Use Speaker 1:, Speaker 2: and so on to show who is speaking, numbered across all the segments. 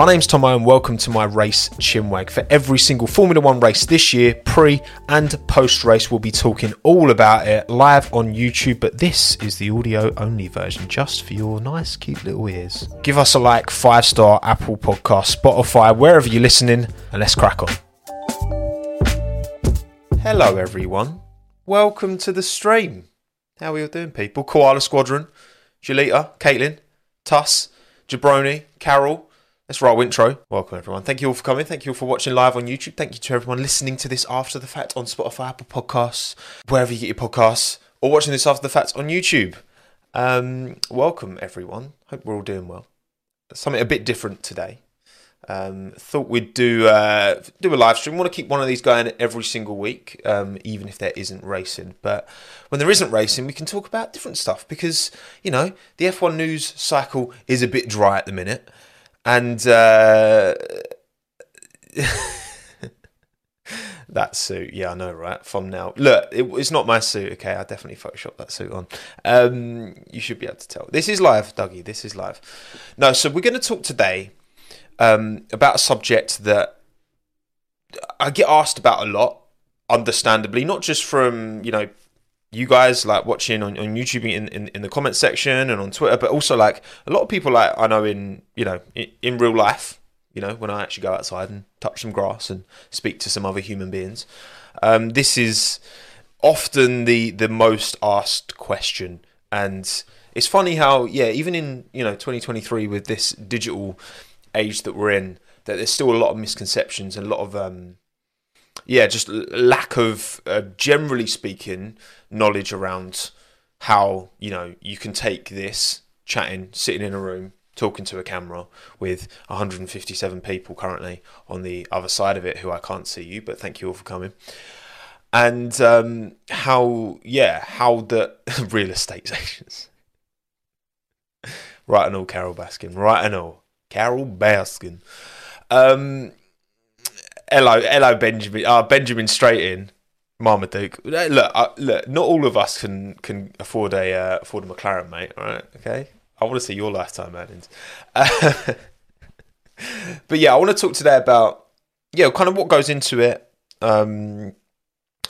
Speaker 1: My name's Tommo and welcome to my race chinwag. For every single Formula One race this year, pre and post race, we'll be talking all about it live on YouTube, but this is the audio only version just for your nice, cute little ears. Give us a like, five star Apple Podcast, Spotify, wherever you're listening, and let's crack on. Hello, everyone. Welcome to the stream. How are you doing, people? Koala Squadron, Julita, Caitlin, Tuss, Jabroni, Carol. Let's roll intro. Welcome, everyone. Thank you all for coming. Thank you all for watching live on YouTube. Thank you to everyone listening to this after the fact on Spotify, Apple Podcasts, wherever you get your podcasts, or watching this after the fact on YouTube. Um, welcome, everyone. Hope we're all doing well. Something a bit different today. Um, thought we'd do uh, do a live stream. Want to keep one of these going every single week, um, even if there isn't racing. But when there isn't racing, we can talk about different stuff because you know the F1 news cycle is a bit dry at the minute, and uh, that suit, yeah, I know, right? From now, look, it, it's not my suit. Okay, I definitely photoshopped that suit on. Um, you should be able to tell. This is live, Dougie. This is live. No, so we're going to talk today um, about a subject that I get asked about a lot, understandably, not just from you know you guys like watching on, on YouTube in, in, in the comment section and on Twitter, but also like a lot of people like I know in you know in, in real life, you know when I actually go outside and touch some grass and speak to some other human beings. Um, this is often the the most asked question, and it's funny how yeah even in you know 2023 with this digital age that we're in that there's still a lot of misconceptions and a lot of um, yeah just lack of uh, generally speaking knowledge around how you know you can take this chatting sitting in a room talking to a camera with 157 people currently on the other side of it who I can't see you but thank you all for coming. And um, how yeah how the real estate agents right and all Carol Baskin. Right and all Carol Baskin. Um, hello, hello, Benjamin. Uh, Benjamin Straightin, Marmaduke. Look, uh, look. Not all of us can can afford a uh, afford a McLaren, mate. All right, okay. I want to see your lifetime earnings. But yeah, I want to talk today about yeah, kind of what goes into it. Um,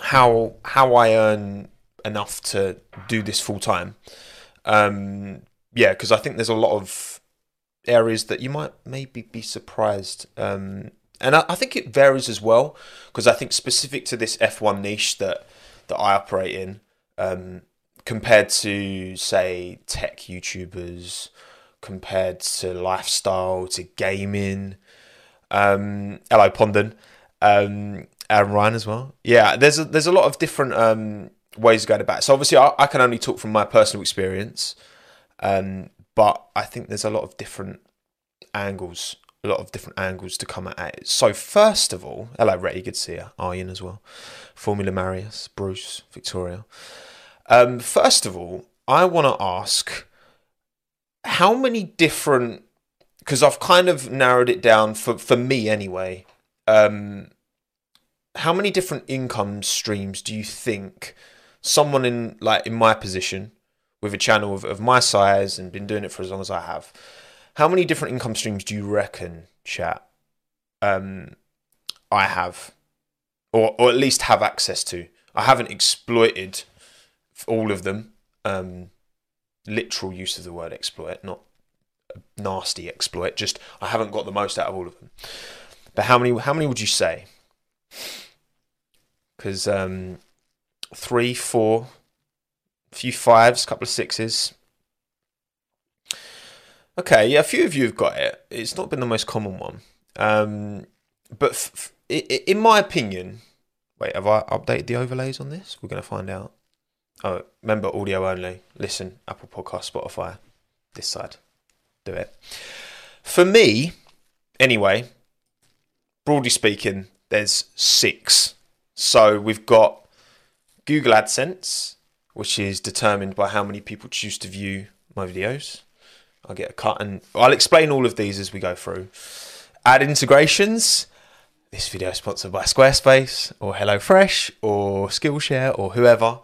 Speaker 1: how how I earn enough to do this full time. Um, yeah, because I think there's a lot of areas that you might maybe be surprised. Um, and I, I, think it varies as well because I think specific to this F1 niche that that I operate in, um, compared to say tech YouTubers, compared to lifestyle, to gaming. Um, hello, Pondon. Um, and Ryan as well. Yeah, there's a, there's a lot of different um, ways of going about it. So obviously, I, I can only talk from my personal experience. Um, but I think there's a lot of different angles, a lot of different angles to come at it. So first of all, hello Retty, good to see you. As well, Formula Marius, Bruce, Victoria. Um, first of all, I want to ask how many different because I've kind of narrowed it down for for me anyway. Um, how many different income streams do you think someone in like in my position with a channel of, of my size and been doing it for as long as I have, how many different income streams do you reckon, chat, um, I have, or or at least have access to? I haven't exploited all of them. Um, literal use of the word exploit, not nasty exploit. Just I haven't got the most out of all of them. But how many? How many would you say? Because um, three, four, a few fives, a couple of sixes. Okay, yeah, a few of you have got it. It's not been the most common one. Um, but f- f- in my opinion, wait, have I updated the overlays on this? We're going to find out. Oh, remember audio only. Listen, Apple Podcast, Spotify, this side. Do it. For me, anyway, broadly speaking, there's six. So we've got Google AdSense, which is determined by how many people choose to view my videos. I'll get a cut and I'll explain all of these as we go through. Ad integrations. This video is sponsored by Squarespace or HelloFresh or Skillshare or whoever.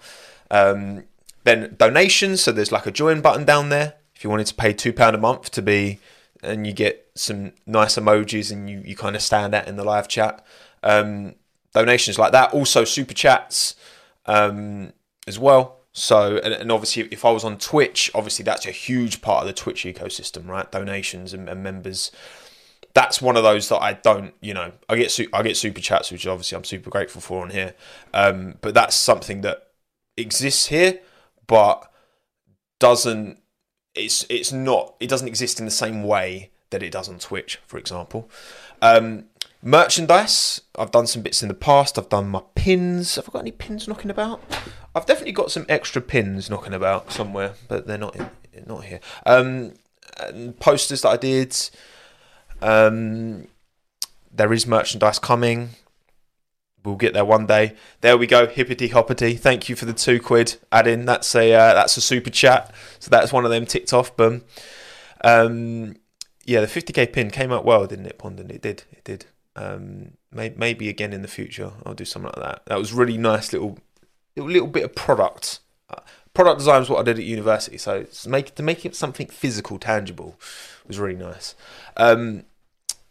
Speaker 1: Um, then donations. So there's like a join button down there. If you wanted to pay £2 a month to be and you get some nice emojis and you, you kind of stand out in the live chat. Um, donations like that, also super chats um, as well. So, and, obviously, if I was on Twitch, obviously that's a huge part of the Twitch ecosystem, right? Donations and, and members. That's one of those that I don't, you know, I get I get super chats, which obviously I'm super grateful for on here. Um, but that's something that exists here, but doesn't. It's it's not. It doesn't exist in the same way that it does on Twitch, for example. Um, merchandise. I've done some bits in the past. I've done my pins. Have I got any pins knocking about? I've definitely got some extra pins knocking about somewhere, but they're not in, not here. Um, posters that I did. Um, there is merchandise coming. We'll get there one day. There we go, hippity hoppity. Thank you for the two quid add in. That's a uh, that's a super chat. So that's one of them ticked off. Boom. Um, yeah, the 50k pin came out well, didn't it, Pondon? It did. It did. Um, may, maybe again in the future, I'll do something like that. That was really nice little little, little bit of product. Uh, product design is what I did at university, so make to make it something physical, tangible was really nice. Um,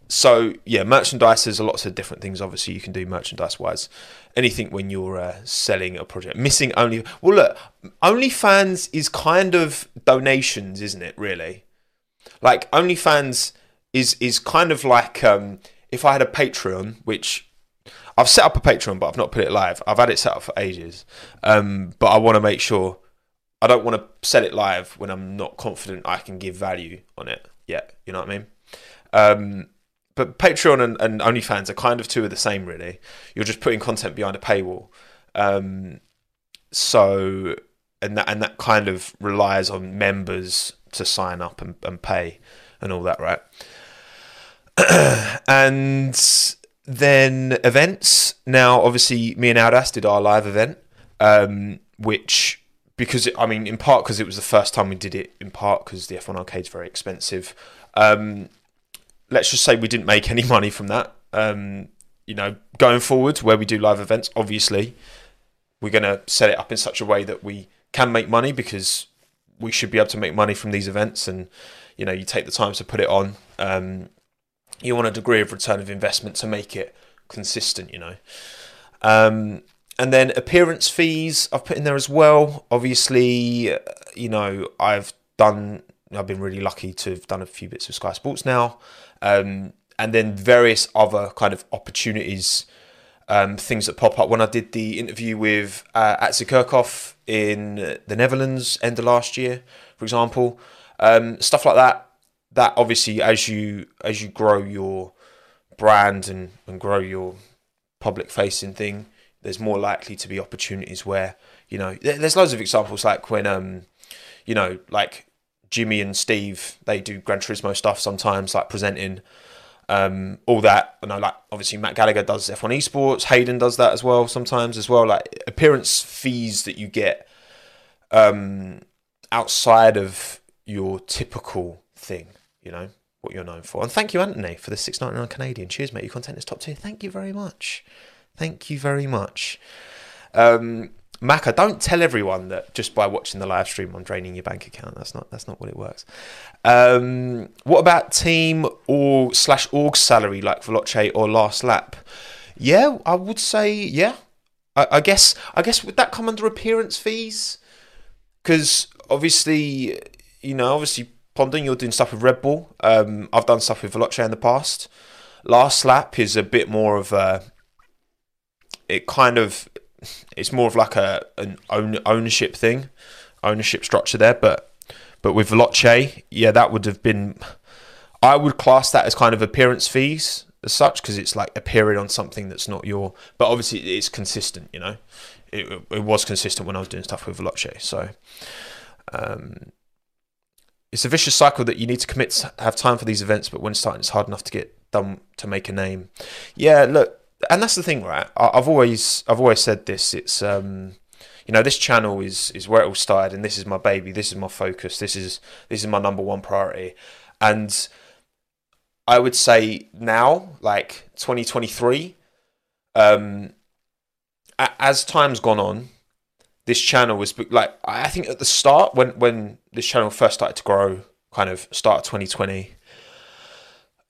Speaker 1: so yeah, merchandise. There's lots of different things. Obviously, you can do merchandise wise. Anything when you're uh, selling a project. Missing only. Well, look, OnlyFans is kind of donations, isn't it? Really, like OnlyFans is is kind of like um, if I had a Patreon, which I've set up a Patreon, but I've not put it live. I've had it set up for ages, um, but I want to make sure I don't want to set it live when I'm not confident I can give value on it yet. You know what I mean? Um, but Patreon and, and OnlyFans are kind of two of the same, really. You're just putting content behind a paywall. Um, so and that and that kind of relies on members to sign up and, and pay and all that, right? and then events. Now, obviously, me and Aldas did our live event, um, which because it, I mean, in part because it was the first time we did it, in part because the F1 arcade is very expensive. Um, let's just say we didn't make any money from that. Um, you know, going forward, where we do live events, obviously, we're going to set it up in such a way that we can make money because we should be able to make money from these events, and you know, you take the time to put it on. Um, you want a degree of return of investment to make it consistent, you know. Um, and then appearance fees I've put in there as well. Obviously, uh, you know, I've done, I've been really lucky to have done a few bits of Sky Sports now. Um, and then various other kind of opportunities, um, things that pop up. When I did the interview with uh, Atze Kerkhoff in the Netherlands end of last year, for example, um, stuff like that that obviously as you as you grow your brand and, and grow your public facing thing, there's more likely to be opportunities where you know there's loads of examples like when um you know like Jimmy and Steve they do Gran Turismo stuff sometimes like presenting um all that. You know like obviously Matt Gallagher does F1 esports Hayden does that as well sometimes as well. Like appearance fees that you get um outside of your typical thing you know, what you're known for. And thank you, Anthony, for the six ninety nine Canadian. Cheers, mate. Your content is top tier. Thank you very much. Thank you very much. Um, Macca, don't tell everyone that just by watching the live stream I'm draining your bank account. That's not that's not what it works. Um, what about team or slash org salary like Veloce or last lap? Yeah, I would say yeah. I, I guess I guess would that come under appearance fees? Because obviously, you know, obviously Pondon, you're doing stuff with Red Bull. Um, I've done stuff with Veloce in the past. Last lap is a bit more of a. It kind of, it's more of like a an own, ownership thing, ownership structure there. But but with Veloce, yeah, that would have been. I would class that as kind of appearance fees as such because it's like appearing on something that's not your. But obviously, it's consistent. You know, it, it was consistent when I was doing stuff with Veloce. So. Um, it's a vicious cycle that you need to commit to have time for these events, but when starting, it's hard enough to get done to make a name. Yeah, look, and that's the thing, right? I've always I've always said this. It's um, you know, this channel is is where it all started, and this is my baby. This is my focus. This is this is my number one priority, and I would say now, like 2023, um, as time's gone on, this channel was like I think at the start when when this channel first started to grow, kind of start of 2020,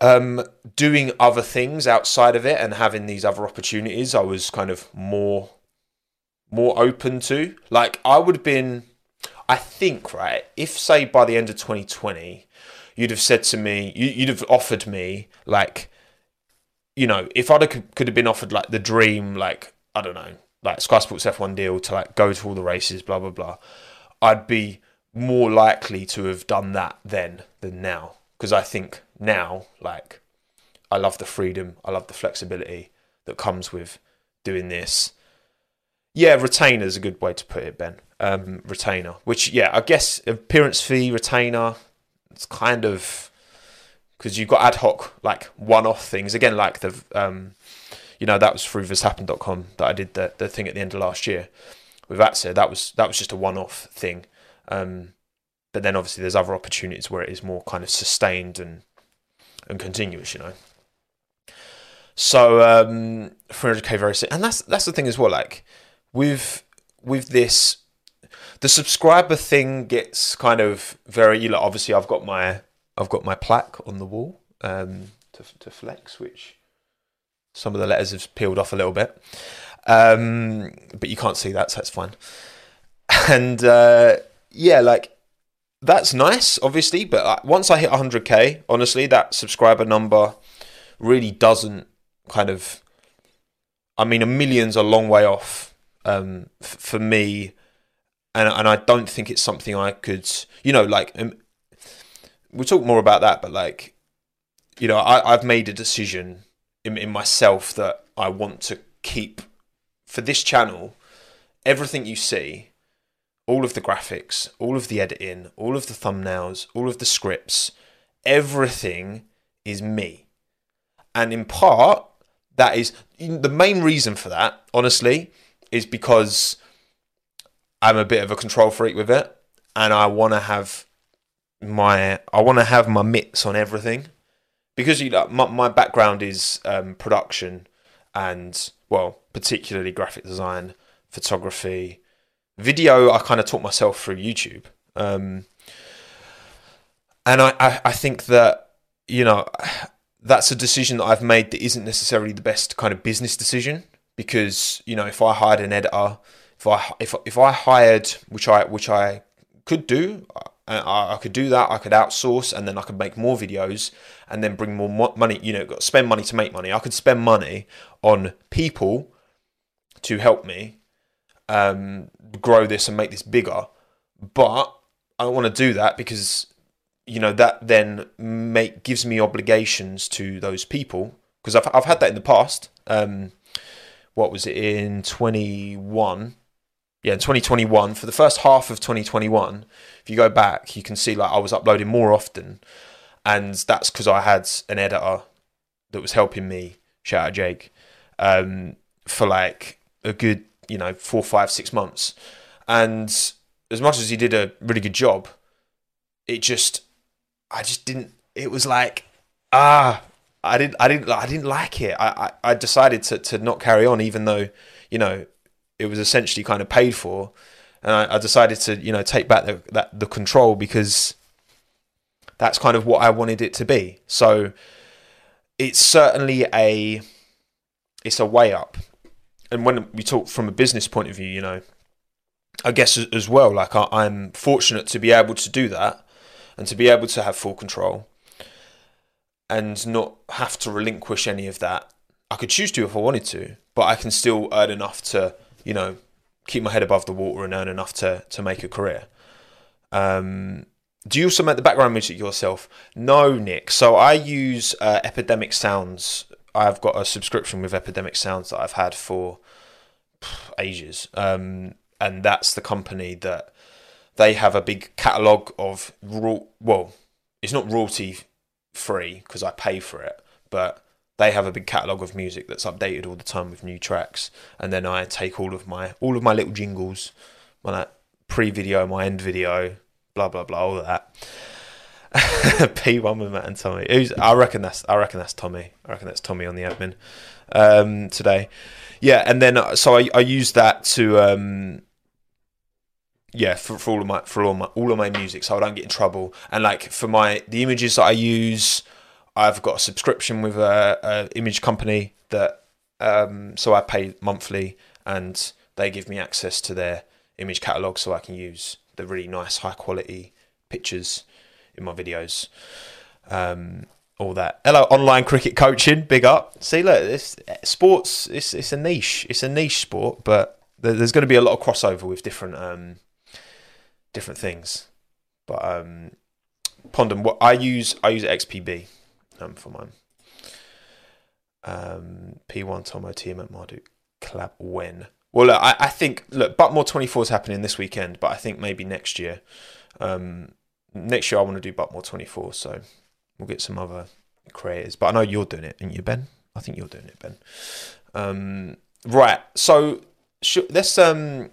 Speaker 1: um, doing other things outside of it and having these other opportunities, I was kind of more more open to. Like I would have been, I think, right. If say by the end of 2020, you'd have said to me, you, you'd have offered me like, you know, if I could have been offered like the dream, like I don't know, like Sky Sports F1 deal to like go to all the races, blah blah blah, I'd be more likely to have done that then than now because I think now like I love the freedom, I love the flexibility that comes with doing this. Yeah, retainer is a good way to put it, Ben. Um, retainer, which yeah, I guess appearance fee retainer. It's kind of because you've got ad hoc like one-off things again, like the um, you know that was through Verstappen.com that I did the the thing at the end of last year with that said that was that was just a one-off thing. Um, but then obviously there's other opportunities where it is more kind of sustained and and continuous, you know. So um, 300k very soon, and that's that's the thing as well. Like with with this, the subscriber thing gets kind of very. You know, obviously I've got my I've got my plaque on the wall um, to to flex, which some of the letters have peeled off a little bit, um, but you can't see that, so that's fine. And uh, yeah, like that's nice, obviously. But once I hit 100k, honestly, that subscriber number really doesn't kind of. I mean, a million's a long way off um, f- for me, and and I don't think it's something I could, you know, like um, we'll talk more about that. But like, you know, I, I've made a decision in, in myself that I want to keep for this channel. Everything you see all of the graphics, all of the editing, all of the thumbnails, all of the scripts, everything is me. And in part, that is the main reason for that, honestly, is because I'm a bit of a control freak with it and I want to have my I want to have my mitts on everything because you know my, my background is um, production and well particularly graphic design photography video I kind of taught myself through YouTube. Um, and I, I, I think that, you know, that's a decision that I've made that isn't necessarily the best kind of business decision because, you know, if I hired an editor, if I, if, if I hired, which I, which I could do, I, I could do that. I could outsource and then I could make more videos and then bring more money, you know, spend money to make money. I could spend money on people to help me um, grow this and make this bigger. But I don't want to do that because you know that then make gives me obligations to those people because I've I've had that in the past. Um, what was it in twenty one? Yeah, in twenty twenty one for the first half of twenty twenty one. If you go back, you can see like I was uploading more often, and that's because I had an editor that was helping me. Shout out Jake um, for like a good you know four, five, six months, and as much as he did a really good job, it just I just didn't. It was like ah, I didn't, I didn't, I didn't like it. I, I, I decided to to not carry on, even though you know it was essentially kind of paid for, and I, I decided to you know take back the that the control because that's kind of what I wanted it to be. So it's certainly a it's a way up and when we talk from a business point of view, you know, I guess as well, like I, am fortunate to be able to do that and to be able to have full control and not have to relinquish any of that. I could choose to if I wanted to, but I can still earn enough to, you know, keep my head above the water and earn enough to to make a career. Um, do you also make the background music yourself? No, Nick. So I use uh, Epidemic Sounds I've got a subscription with Epidemic Sounds that I've had for ages, um, and that's the company that they have a big catalog of well, it's not royalty free because I pay for it, but they have a big catalog of music that's updated all the time with new tracks, and then I take all of my all of my little jingles, my pre-video, my end video, blah blah blah, all of that P1 with Matt and Tommy. Who's, I reckon that's I reckon that's Tommy. I reckon that's Tommy on the admin um, today. Yeah, and then uh, so I, I use that to um, yeah for, for all of my for all my all of my music, so I don't get in trouble. And like for my the images that I use, I've got a subscription with a, a image company that um, so I pay monthly, and they give me access to their image catalog, so I can use the really nice, high quality pictures in my videos. Um, all that. Hello, online cricket coaching. Big up. See, look, this sports. It's it's a niche. It's a niche sport, but there's going to be a lot of crossover with different um, different things. But um, Pondon, what I use, I use XPB um, for mine. Um, P1 Tommo team at Marduk Club when? Well, look, I, I think look, Buckmore 24 is happening this weekend, but I think maybe next year. Um, next year I want to do Buckmore 24, so we'll get some other creators. But I know you're doing it, aren't you, Ben? I think you're doing it, Ben. Um, right, so sh- let's um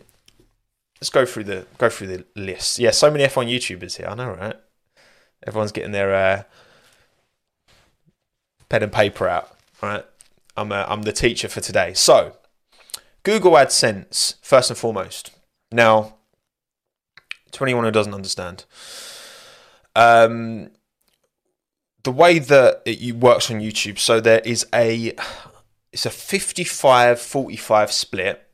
Speaker 1: let's go through the go through the list. Yeah, so many F1 YouTubers here. I know, right? Everyone's getting their uh, pen and paper out. Right, I'm uh, I'm the teacher for today. So, Google AdSense first and foremost. Now, to anyone who doesn't understand, um, the way that it works on YouTube. So there is a it's a 55-45 split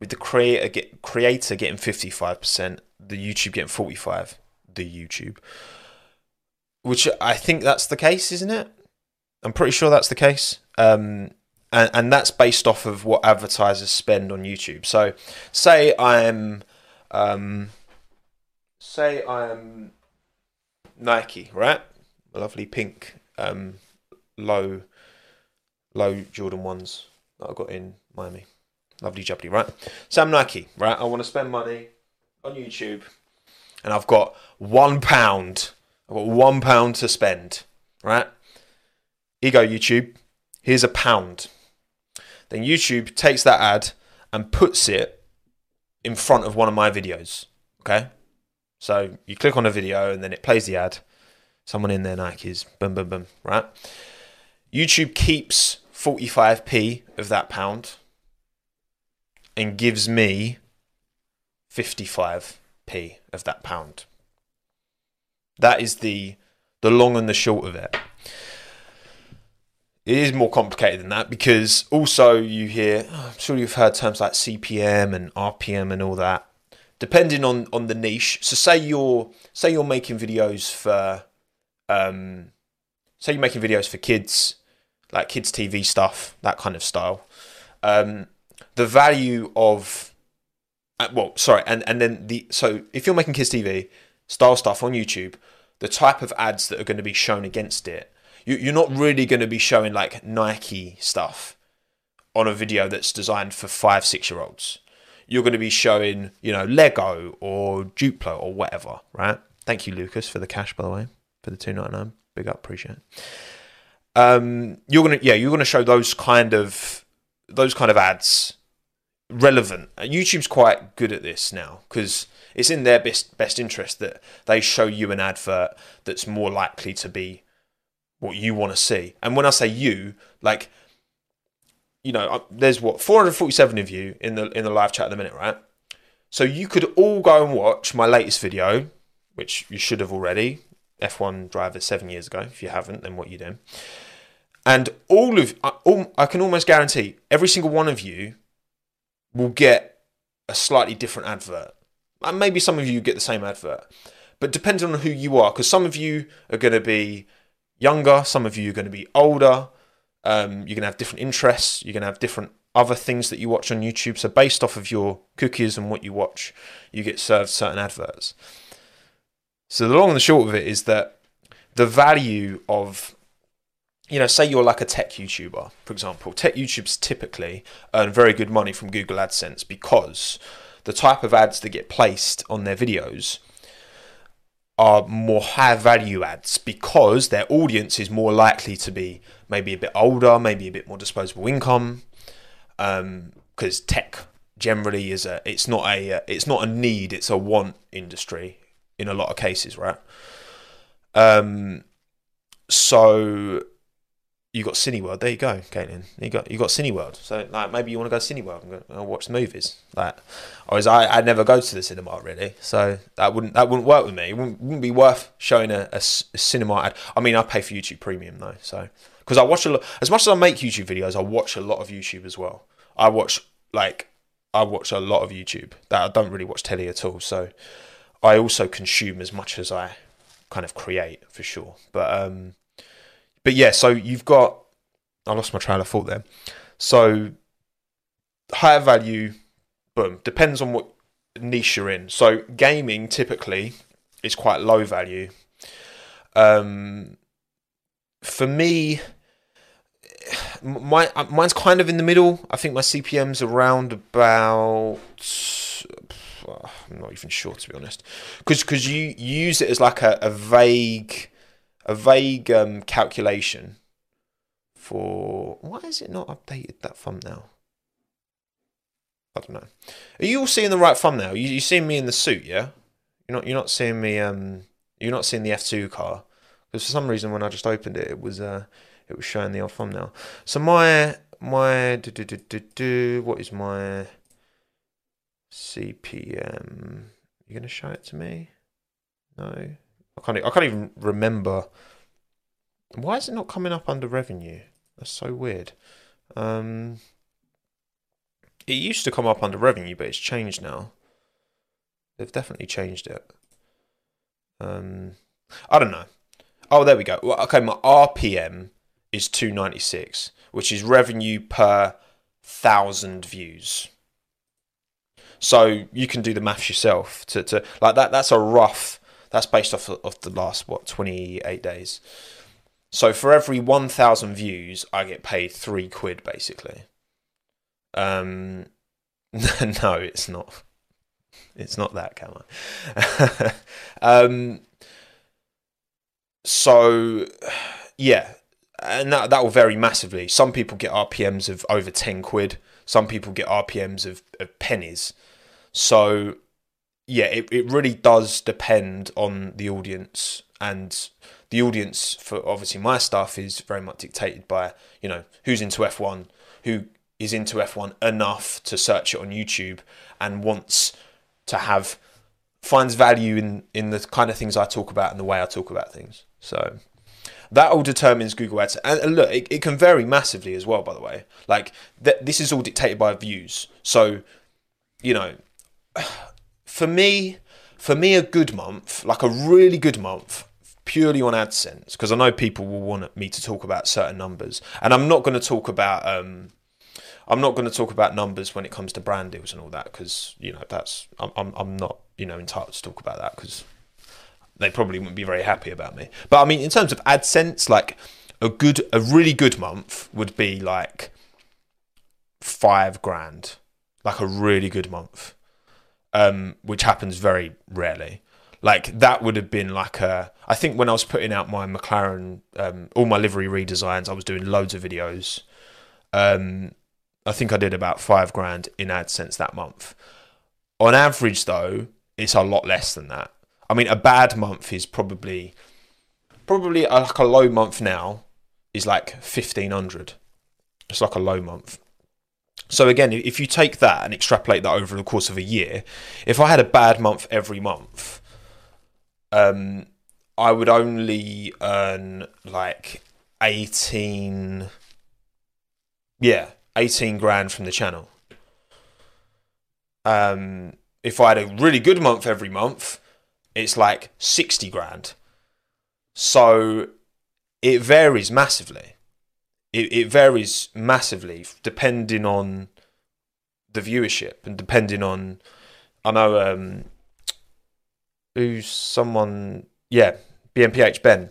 Speaker 1: with the creator get creator getting 55%, the YouTube getting 45, the YouTube. Which I think that's the case, isn't it? I'm pretty sure that's the case. Um, and, and that's based off of what advertisers spend on YouTube. So, say I'm, um, say I'm Nike, right? A lovely pink, um, low, low Jordan ones that I got in Miami. Lovely jubbly, right? So I'm Nike, right? I want to spend money on YouTube, and I've got one pound. I've got one pound to spend, right? Here you go, YouTube. Here's a pound. Then YouTube takes that ad and puts it in front of one of my videos. Okay? So you click on a video and then it plays the ad. Someone in there Nikes, boom, boom, boom, right? YouTube keeps 45p of that pound and gives me 55p of that pound. That is the the long and the short of it. It is more complicated than that because also you hear, oh, I'm sure you've heard terms like CPM and RPM and all that. Depending on, on the niche. So say you're say you're making videos for um, say you're making videos for kids, like kids TV stuff, that kind of style. Um, the value of uh, well, sorry, and and then the so if you're making kids TV style stuff on YouTube, the type of ads that are going to be shown against it, you, you're not really going to be showing like Nike stuff on a video that's designed for five, six year olds. You're going to be showing, you know, Lego or Duplo or whatever, right? Thank you, Lucas, for the cash, by the way, for the two ninety nine. Big up, appreciate it. Um, you're gonna, yeah, you're gonna show those kind of those kind of ads relevant. And YouTube's quite good at this now because it's in their best best interest that they show you an advert that's more likely to be what you want to see. And when I say you, like you know, there's what 447 of you in the in the live chat at the minute, right? So you could all go and watch my latest video, which you should have already. F1 driver seven years ago. If you haven't, then what you doing? And all of, all, I can almost guarantee every single one of you will get a slightly different advert. And maybe some of you get the same advert. But depending on who you are, because some of you are going to be younger, some of you are going to be older, um, you're going to have different interests, you're going to have different other things that you watch on YouTube. So, based off of your cookies and what you watch, you get served certain adverts. So, the long and the short of it is that the value of you know, say you're like a tech YouTuber, for example. Tech YouTubers typically earn very good money from Google AdSense because the type of ads that get placed on their videos are more high value ads because their audience is more likely to be maybe a bit older, maybe a bit more disposable income. Because um, tech generally is a it's not a it's not a need, it's a want industry in a lot of cases, right? Um, so you got Cineworld. There you go, Caitlin. You got you got Cineworld. So like maybe you want to go to Cineworld and go, watch movies. Like, whereas I I never go to the cinema really, so that wouldn't that wouldn't work with me. It wouldn't, wouldn't be worth showing a, a, a, cinema ad. I mean, I pay for YouTube Premium though, so because I watch a lot. As much as I make YouTube videos, I watch a lot of YouTube as well. I watch like I watch a lot of YouTube. That I don't really watch telly at all. So I also consume as much as I kind of create for sure. But um but yeah, so you've got I lost my train of thought there. So higher value, boom, depends on what niche you're in. So gaming typically is quite low value. Um, for me, my mine's kind of in the middle. I think my CPM's around about. I'm not even sure to be honest, because because you use it as like a, a vague a vague um, calculation for why is it not updated that thumbnail? I don't know. Are you all seeing the right thumbnail? You you seeing me in the suit? Yeah. You're not you're not seeing me. Um, you're not seeing the F2 car because for some reason when I just opened it, it was uh, it was showing the old thumbnail. So my my do, do, do, do, do, what is my CPM? You're gonna show it to me? No. I can't. I can't even remember. Why is it not coming up under revenue? That's so weird. Um, it used to come up under revenue, but it's changed now. They've definitely changed it. Um, I don't know. Oh, there we go. Well, okay, my RPM is 296, which is revenue per thousand views. So you can do the maths yourself to, to like that. That's a rough that's based off of the last what 28 days. So for every 1,000 views, I get paid three quid basically. Um, no, it's not. It's not that, can I? um, so yeah, and that that will vary massively. Some people get RPMs of over 10 quid. Some people get RPMs of, of pennies. So yeah, it, it really does depend on the audience and the audience for obviously my stuff is very much dictated by, you know, who's into F1, who is into F1 enough to search it on YouTube and wants to have finds value in in the kind of things I talk about and the way I talk about things. So that all determines Google Ads. And, look, it, it can vary massively as well, by the way. Like, th- this is all dictated by views. So, you know, for me, for me, a good month, like a really good month, purely on AdSense, because I know people will want me to talk about certain numbers, and I'm not going to talk about. Um, I'm not going to talk about numbers when it comes to brand deals and all that because you know that's I'm, I'm I'm not you know entitled to talk about that because they probably wouldn't be very happy about me. But I mean, in terms of AdSense, like a good, a really good month would be like five grand, like a really good month um, which happens very rarely. Like that would have been like a. I think when I was putting out my McLaren, um, all my livery redesigns, I was doing loads of videos. Um, I think I did about five grand in AdSense that month. On average, though, it's a lot less than that. I mean, a bad month is probably probably like a low month now is like fifteen hundred. It's like a low month. So again, if you take that and extrapolate that over the course of a year, if I had a bad month every month, um, I would only earn like eighteen, yeah, eighteen grand from the channel. Um, if I had a really good month every month, it's like sixty grand. So it varies massively it, it varies massively depending on the viewership and depending on I know um who's someone yeah BMPH Ben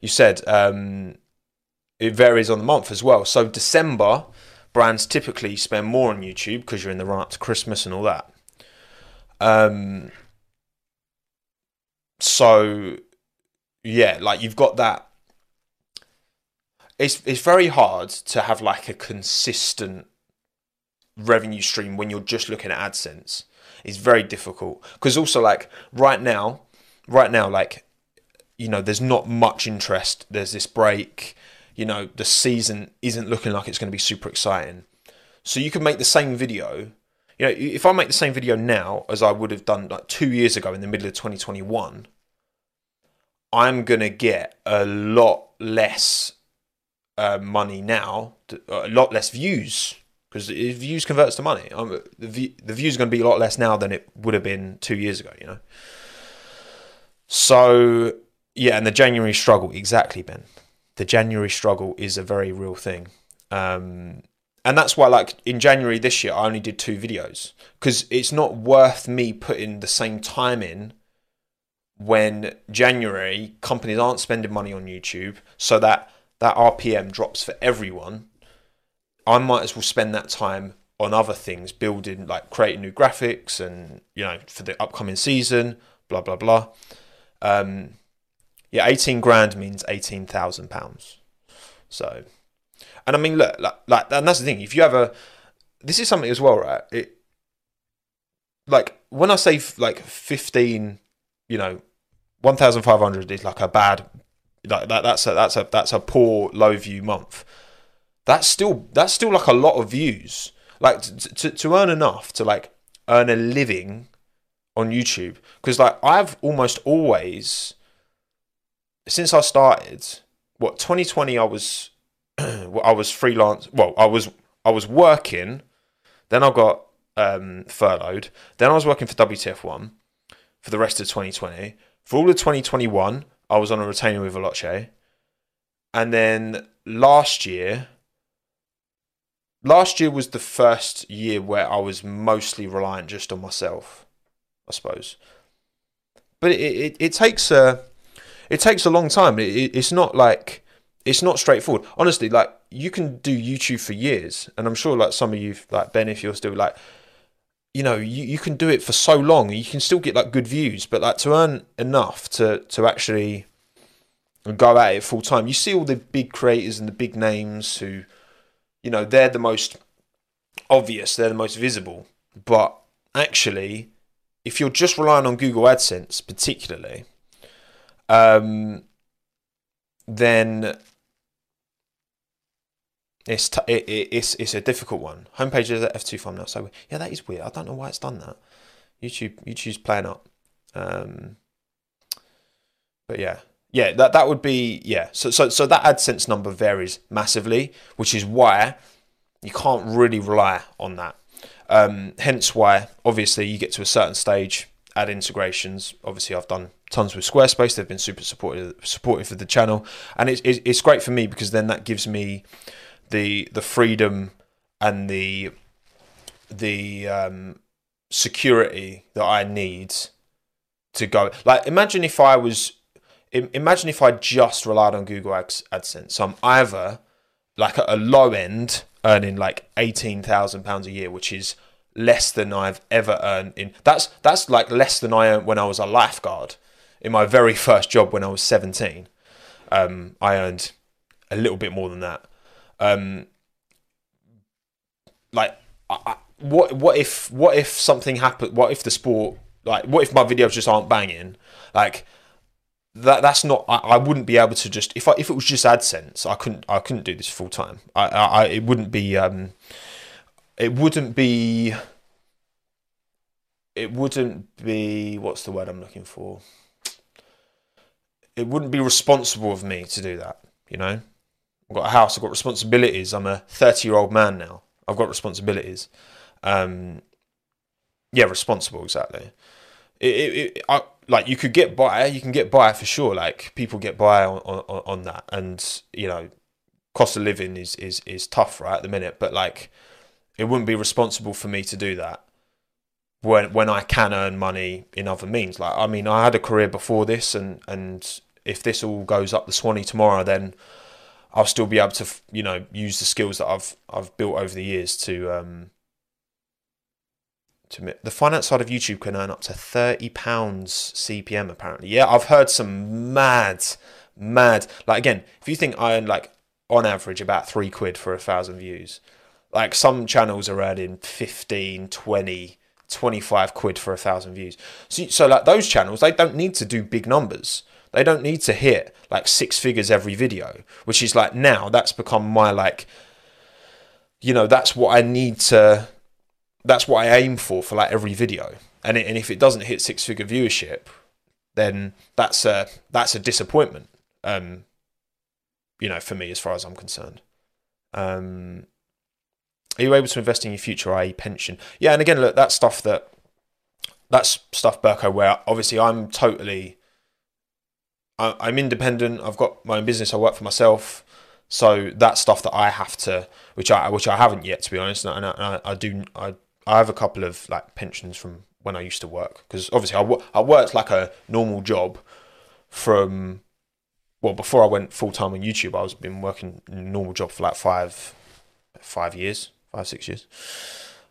Speaker 1: you said um it varies on the month as well. So December brands typically spend more on YouTube because you're in the run up to Christmas and all that. Um so yeah like you've got that it's it's very hard to have like a consistent revenue stream when you're just looking at AdSense. It's very difficult because also like right now, right now like you know there's not much interest. There's this break. you know, the season isn't looking like it's going to be super exciting. So you can make the same video. You know, if I make the same video now as I would have done like two years ago in the middle of 2021, I'm to get a lot less uh, money now, a lot less views because views converts to money. Um, the view, the views going to be a lot less now than it would have been two years ago. You know. So yeah, and the January struggle exactly, Ben. The January struggle is a very real thing. Um, and that's why, like in January this year, I only did two videos because it's not worth me putting the same time in when January companies aren't spending money on YouTube, so that that RPM drops for everyone. I might as well spend that time on other things, building like creating new graphics and you know for the upcoming season, blah blah blah. Um, yeah, eighteen grand means eighteen thousand pounds. So, and I mean, look, like, like, and that's the thing. If you have a, this is something as well, right? It, like when I say like fifteen, you know, one thousand five hundred is like a bad, like that. That's a that's a that's a poor low view month. That's still that's still like a lot of views. Like to to, to earn enough to like earn a living on YouTube because like I've almost always since I started what 2020 I was I was freelance well I was I was working then I got um, furloughed then I was working for WTF1 for the rest of 2020 for all of 2021 I was on a retainer with Veloce and then last year last year was the first year where I was mostly reliant just on myself I suppose. But it, it, it takes a it takes a long time. It, it's not like it's not straightforward. Honestly, like you can do YouTube for years, and I'm sure like some of you, like Ben, if you're still like, you know, you, you can do it for so long, you can still get like good views, but like to earn enough to to actually go at it full time. You see all the big creators and the big names who, you know, they're the most obvious, they're the most visible, but actually if you're just relying on Google AdSense, particularly, um, then it's t- it, it, it's it's a difficult one. Homepage is at F2 thumbnail, so yeah, that is weird. I don't know why it's done that. YouTube YouTube's playing up. Um, but yeah, yeah, that that would be yeah. So so so that AdSense number varies massively, which is why you can't really rely on that. Um, hence why, obviously, you get to a certain stage, add integrations. Obviously, I've done tons with Squarespace. They've been super supportive, supportive of the channel, and it's, it's great for me because then that gives me the the freedom and the the um, security that I need to go. Like, imagine if I was, imagine if I just relied on Google Ads, AdSense. So I'm either like at a low end earning like eighteen thousand pounds a year, which is less than I've ever earned in. That's that's like less than I earned when I was a lifeguard in my very first job when I was seventeen. Um, I earned a little bit more than that. Um, like, I, I, what what if what if something happened? What if the sport like what if my videos just aren't banging? Like that that's not I, I wouldn't be able to just if I if it was just AdSense I couldn't I couldn't do this full time I, I it wouldn't be um it wouldn't be it wouldn't be what's the word I'm looking for it wouldn't be responsible of me to do that you know I've got a house I've got responsibilities I'm a 30 year old man now I've got responsibilities um yeah responsible exactly it, it, it I, like you could get by, you can get by for sure. Like people get by on, on, on that, and you know, cost of living is is is tough right at the minute. But like, it wouldn't be responsible for me to do that when when I can earn money in other means. Like I mean, I had a career before this, and and if this all goes up the Swanee tomorrow, then I'll still be able to you know use the skills that I've I've built over the years to um to the finance side of YouTube can earn up to thirty pounds CPM apparently. Yeah, I've heard some mad, mad. Like again, if you think I earn like on average about three quid for a thousand views, like some channels are earning 15, 20, 25 quid for a thousand views. So, so like those channels, they don't need to do big numbers. They don't need to hit like six figures every video, which is like now that's become my like, you know, that's what I need to, that's what I aim for for like every video. And it, and if it doesn't hit six figure viewership, then that's a that's a disappointment. Um, you know, for me as far as I'm concerned. Um, are you able to invest in your future, i.e., pension? Yeah, and again, look, that's stuff that that's stuff, Burko, where obviously I'm totally I, am independent. I've got my own business. I work for myself. So that stuff that I have to, which I which I haven't yet, to be honest. And I, and I, I do I I have a couple of like pensions from when I used to work because obviously I, I worked like a normal job from well before I went full time on YouTube. I was been working a normal job for like five five years, five six years.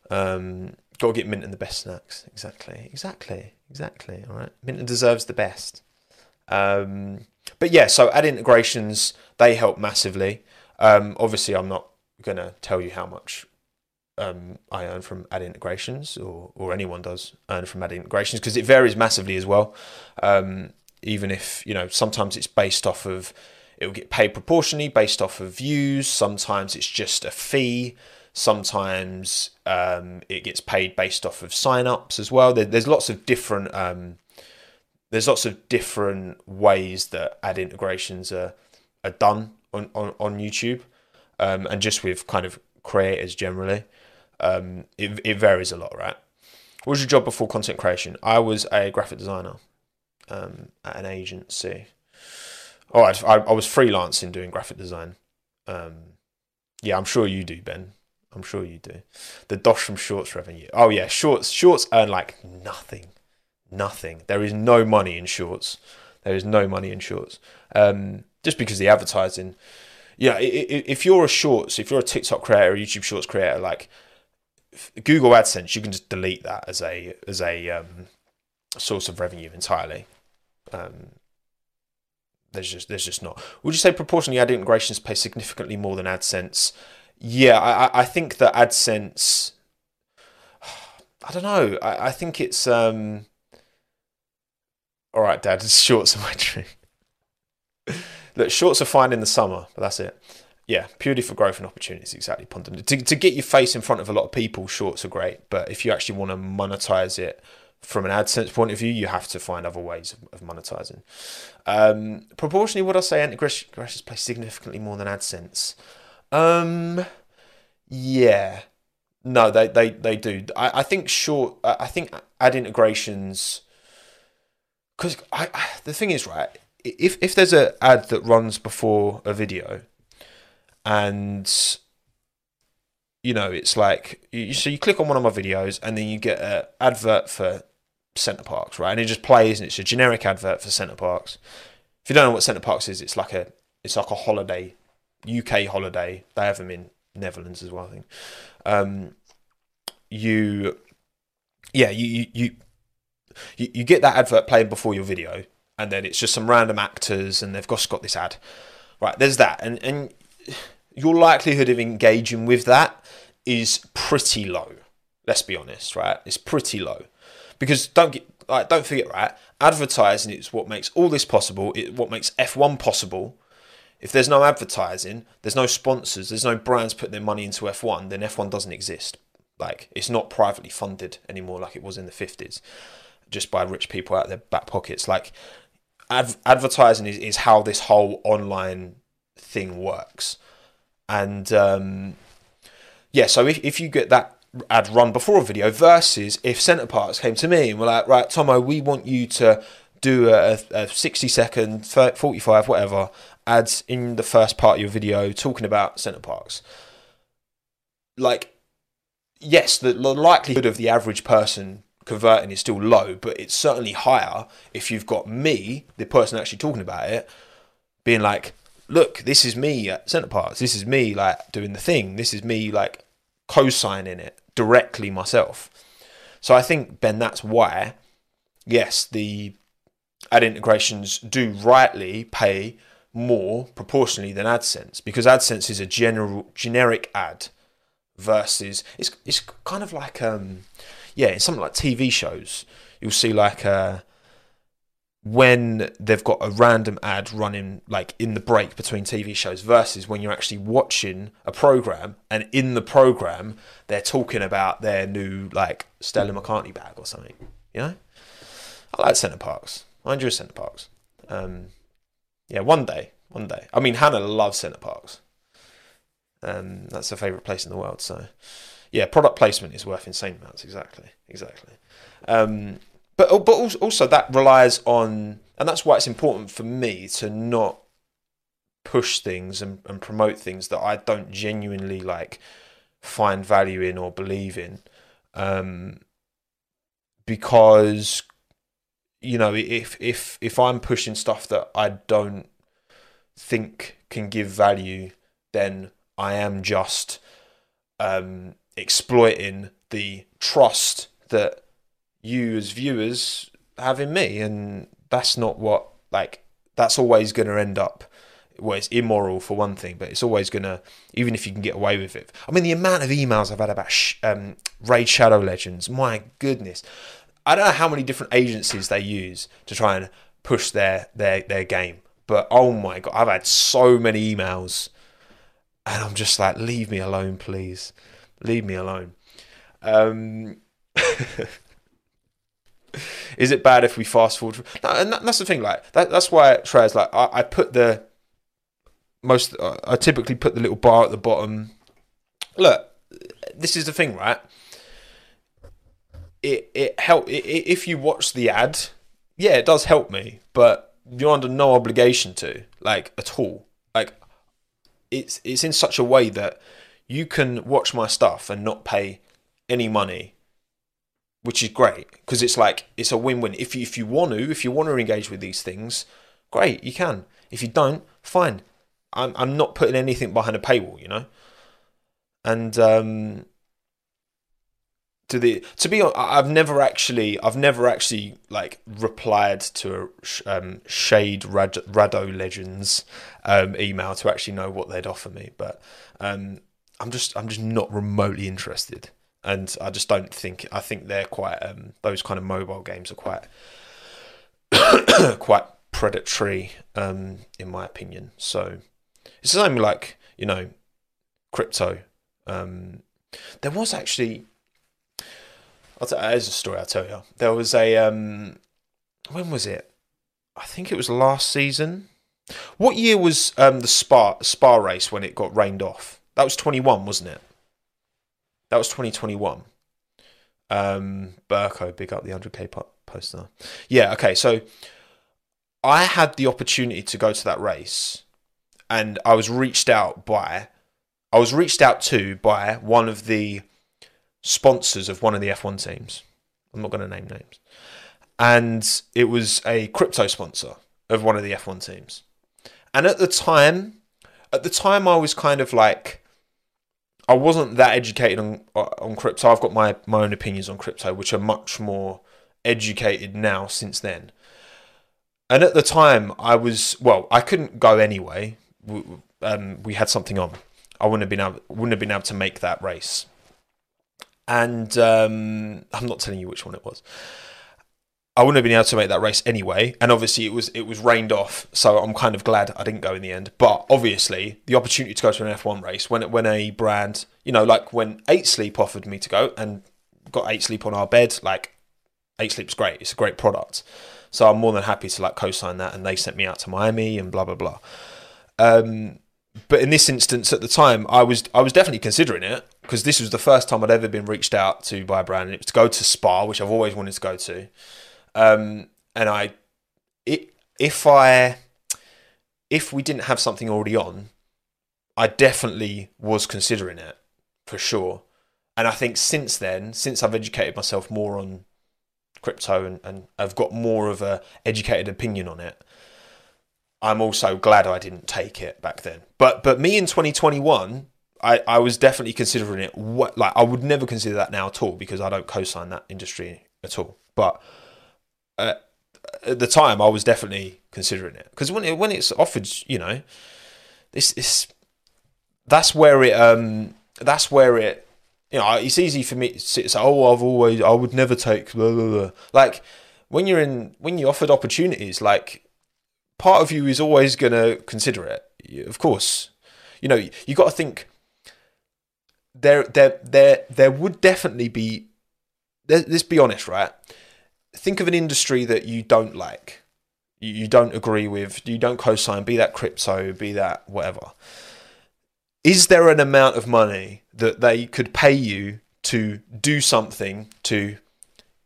Speaker 1: Um, got to get mint Minton the best snacks. Exactly, exactly, exactly. All right, Minton deserves the best. Um, but yeah, so ad integrations they help massively. Um, obviously, I'm not going to tell you how much um, I earn from ad integrations, or or anyone does earn from ad integrations, because it varies massively as well. Um, even if you know, sometimes it's based off of it will get paid proportionally based off of views. Sometimes it's just a fee. Sometimes um, it gets paid based off of sign-ups as well. There, there's lots of different um, there's lots of different ways that ad integrations are are done on on, on YouTube, um, and just with kind of creators generally, um, it it varies a lot, right? What was your job before content creation? I was a graphic designer um, at an agency. Oh, I, I was freelancing doing graphic design. Um, yeah, I'm sure you do, Ben. I'm sure you do. The dosh from shorts revenue. Oh yeah, shorts. Shorts earn like nothing nothing. There is no money in shorts. There is no money in shorts. Um, just because the advertising, yeah, if you're a shorts, if you're a TikTok creator, a YouTube Shorts creator, like Google AdSense, you can just delete that as a as a um, source of revenue entirely. Um, there's just there's just not. Would you say proportionally ad integrations pay significantly more than AdSense? Yeah, I, I think that AdSense. I don't know. I, I think it's um, all right, Dad, shorts are my dream. Look, shorts are fine in the summer, but that's it. Yeah, purely for growth and opportunities, exactly. To, to get your face in front of a lot of people, shorts are great. But if you actually want to monetize it from an AdSense point of view, you have to find other ways of, of monetizing. Um, proportionally, would I say integrations play significantly more than AdSense? Um, yeah, no, they they they do. I, I think short. I think ad integrations because I, I, the thing is right if if there's an ad that runs before a video and you know it's like you, so you click on one of my videos and then you get an advert for Center Parcs right? And it just plays and it's a generic advert for Center Parcs. If you don't know what Center Parcs is it's like a it's like a holiday UK holiday. They have them in Netherlands as well I think. Um you yeah you you, you you, you get that advert playing before your video, and then it's just some random actors, and they've just got this ad. Right, there's that, and and your likelihood of engaging with that is pretty low. Let's be honest, right? It's pretty low because don't get like don't forget, right? Advertising is what makes all this possible. It what makes F1 possible. If there's no advertising, there's no sponsors, there's no brands putting their money into F1, then F1 doesn't exist. Like it's not privately funded anymore like it was in the 50s just by rich people out their back pockets. Like adv- advertising is, is how this whole online thing works. And um, yeah, so if, if you get that ad run before a video versus if Center Parcs came to me and were like, right, Tommo, we want you to do a, a 60 second, 45, whatever, ads in the first part of your video talking about Center Parcs. Like, yes, the likelihood of the average person converting is still low, but it's certainly higher if you've got me, the person actually talking about it, being like, look, this is me at Center Parcs. This is me like doing the thing. This is me like co-signing it directly myself. So I think Ben, that's why, yes, the ad integrations do rightly pay more proportionally than AdSense because AdSense is a general generic ad versus it's it's kind of like um yeah, in something like TV shows, you'll see like uh, when they've got a random ad running like in the break between TV shows versus when you're actually watching a program and in the program they're talking about their new like Stella McCartney bag or something. You know, I like Center Parcs. I enjoy Center Parcs. Um, yeah, one day, one day. I mean, Hannah loves Center Parcs. Um, that's her favorite place in the world. So, yeah, product placement is worth insane amounts. Exactly, exactly. Um, but but also that relies on, and that's why it's important for me to not push things and, and promote things that I don't genuinely like find value in or believe in, um, because you know if if if I'm pushing stuff that I don't think can give value, then I am just um, exploiting the trust that you as viewers have in me, and that's not what like that's always going to end up. Well, it's immoral for one thing, but it's always going to, even if you can get away with it. I mean, the amount of emails I've had about sh- um, Raid Shadow Legends, my goodness. I don't know how many different agencies they use to try and push their their their game, but oh my god, I've had so many emails, and I'm just like, leave me alone, please, leave me alone. Um, is it bad if we fast forward? No, and that, that's the thing. Like that, that's why Trey's like I, I put the most. I typically put the little bar at the bottom. Look, this is the thing, right? It it help it, if you watch the ad. Yeah, it does help me, but you're under no obligation to like at all. Like it's it's in such a way that you can watch my stuff and not pay any money which is great because it's like it's a win-win. If you if you want to, if you want to engage with these things, great, you can. If you don't, fine. I'm I'm not putting anything behind a paywall, you know. And um, to the to be honest, I've never actually I've never actually like replied to a um, shade Rad, Rado Legends um, email to actually know what they'd offer me, but um, I'm just I'm just not remotely interested and I just don't think I think they're quite um, those kind of mobile games are quite quite predatory um, in my opinion. So it's the same like you know crypto. Um, there was actually there's a story I'll tell you. There was a um, when was it? I think it was last season. What year was um, the spa spa race when it got rained off? That was 21, wasn't it? That was 2021. Um, Burko, big up the 100k poster. Yeah, okay. So I had the opportunity to go to that race, and I was reached out by, I was reached out to by one of the sponsors of one of the F1 teams. I'm not going to name names. And it was a crypto sponsor of one of the F1 teams. And at the time, at the time, I was kind of like, I wasn't that educated on on crypto. I've got my my own opinions on crypto, which are much more educated now since then. And at the time, I was well. I couldn't go anyway. We, um, we had something on. I wouldn't have been able wouldn't have been able to make that race. And um, I'm not telling you which one it was. I wouldn't have been able to make that race anyway, and obviously it was it was rained off, so I'm kind of glad I didn't go in the end. But obviously, the opportunity to go to an F1 race when when a brand, you know, like when Eight Sleep offered me to go and got Eight Sleep on our bed, like Eight Sleep's great, it's a great product, so I'm more than happy to like co-sign that, and they sent me out to Miami and blah blah blah. Um, but in this instance, at the time, I was I was definitely considering it because this was the first time I'd ever been reached out to by a brand, and it was to go to Spa, which I've always wanted to go to. Um, and I, it, if I, if we didn't have something already on, I definitely was considering it for sure. And I think since then, since I've educated myself more on crypto and, and I've got more of a educated opinion on it, I'm also glad I didn't take it back then. But but me in 2021, I, I was definitely considering it. What like I would never consider that now at all because I don't co-sign that industry at all. But at the time, I was definitely considering it because when it, when it's offered, you know, this this that's where it um that's where it you know it's easy for me to say oh I've always I would never take blah, blah, blah. like when you're in when you're offered opportunities, like part of you is always going to consider it. Of course, you know you got to think there there there there would definitely be. Let's be honest, right? Think of an industry that you don't like, you don't agree with, you don't co-sign. Be that crypto, be that whatever. Is there an amount of money that they could pay you to do something to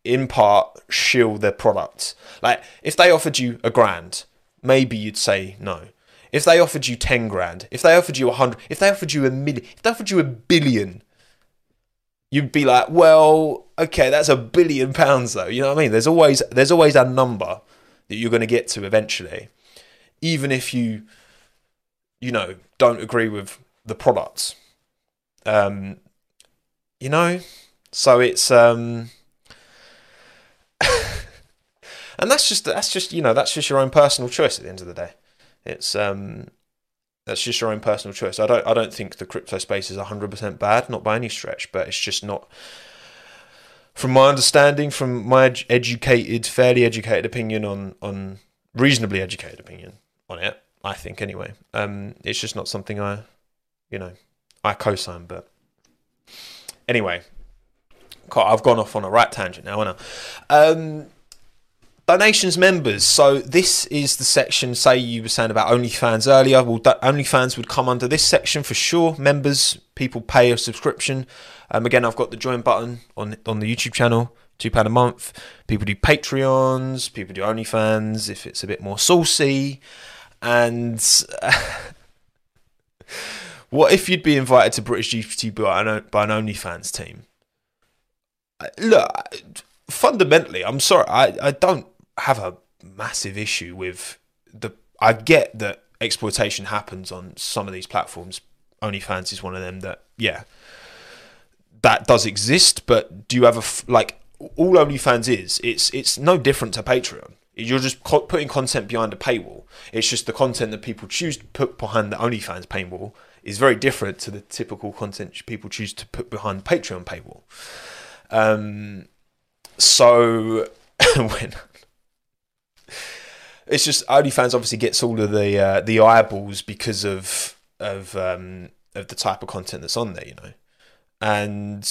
Speaker 1: in part shield their products. Like if they offered you a grand, maybe you'd say no. If they offered you ten grand, if they offered you a hundred, if they offered you a million, if they offered you a billion, you'd be like, well, okay, that's a billion pounds though. You know what I mean? There's always there's always a number that you're going to get to eventually, even if you, you know, don't agree with the products. Um, you know, so it's um and that's just that's just you know that's just your own personal choice at the end of the day. It's um that's just your own personal choice. I don't I don't think the crypto space is hundred percent bad, not by any stretch, but it's just not. From my understanding, from my educated, fairly educated opinion on on reasonably educated opinion on it, I think anyway, um, it's just not something I, you know, I co-sign. But anyway, I've gone off on a right tangent now, haven't I? Um, donations members. So this is the section. Say you were saying about OnlyFans earlier. Well, OnlyFans would come under this section for sure. Members, people pay a subscription. Um, again, I've got the join button on on the YouTube channel. Two pound a month. People do Patreons. People do OnlyFans if it's a bit more saucy. And what if you'd be invited to British GPT by an, by an OnlyFans team? Look, fundamentally, I'm sorry, I, I don't have a massive issue with the. I get that exploitation happens on some of these platforms. OnlyFans is one of them that, yeah, that does exist. But do you have a like all OnlyFans is? It's it's no different to Patreon. You're just putting content behind a paywall. It's just the content that people choose to put behind the OnlyFans paywall is very different to the typical content people choose to put behind the Patreon paywall. Um, so when it's just OnlyFans obviously gets all of the uh, the eyeballs because of of um, of the type of content that's on there, you know. And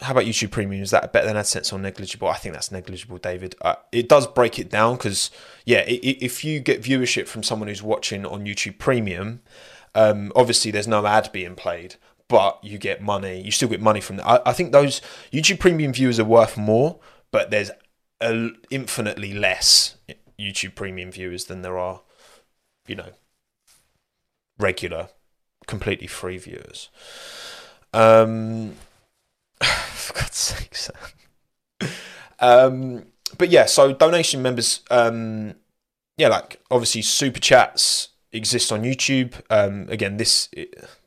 Speaker 1: how about YouTube Premium? Is that better than AdSense or negligible? I think that's negligible, David. Uh, it does break it down because yeah, it, if you get viewership from someone who's watching on YouTube Premium, um, obviously there's no ad being played, but you get money. You still get money from that. I, I think those YouTube Premium viewers are worth more, but there's a, infinitely less YouTube Premium viewers than there are, you know, regular, completely free viewers. Um, for God's sake, um, but yeah, so donation members, um, yeah, like obviously super chats exist on YouTube. Um, again, this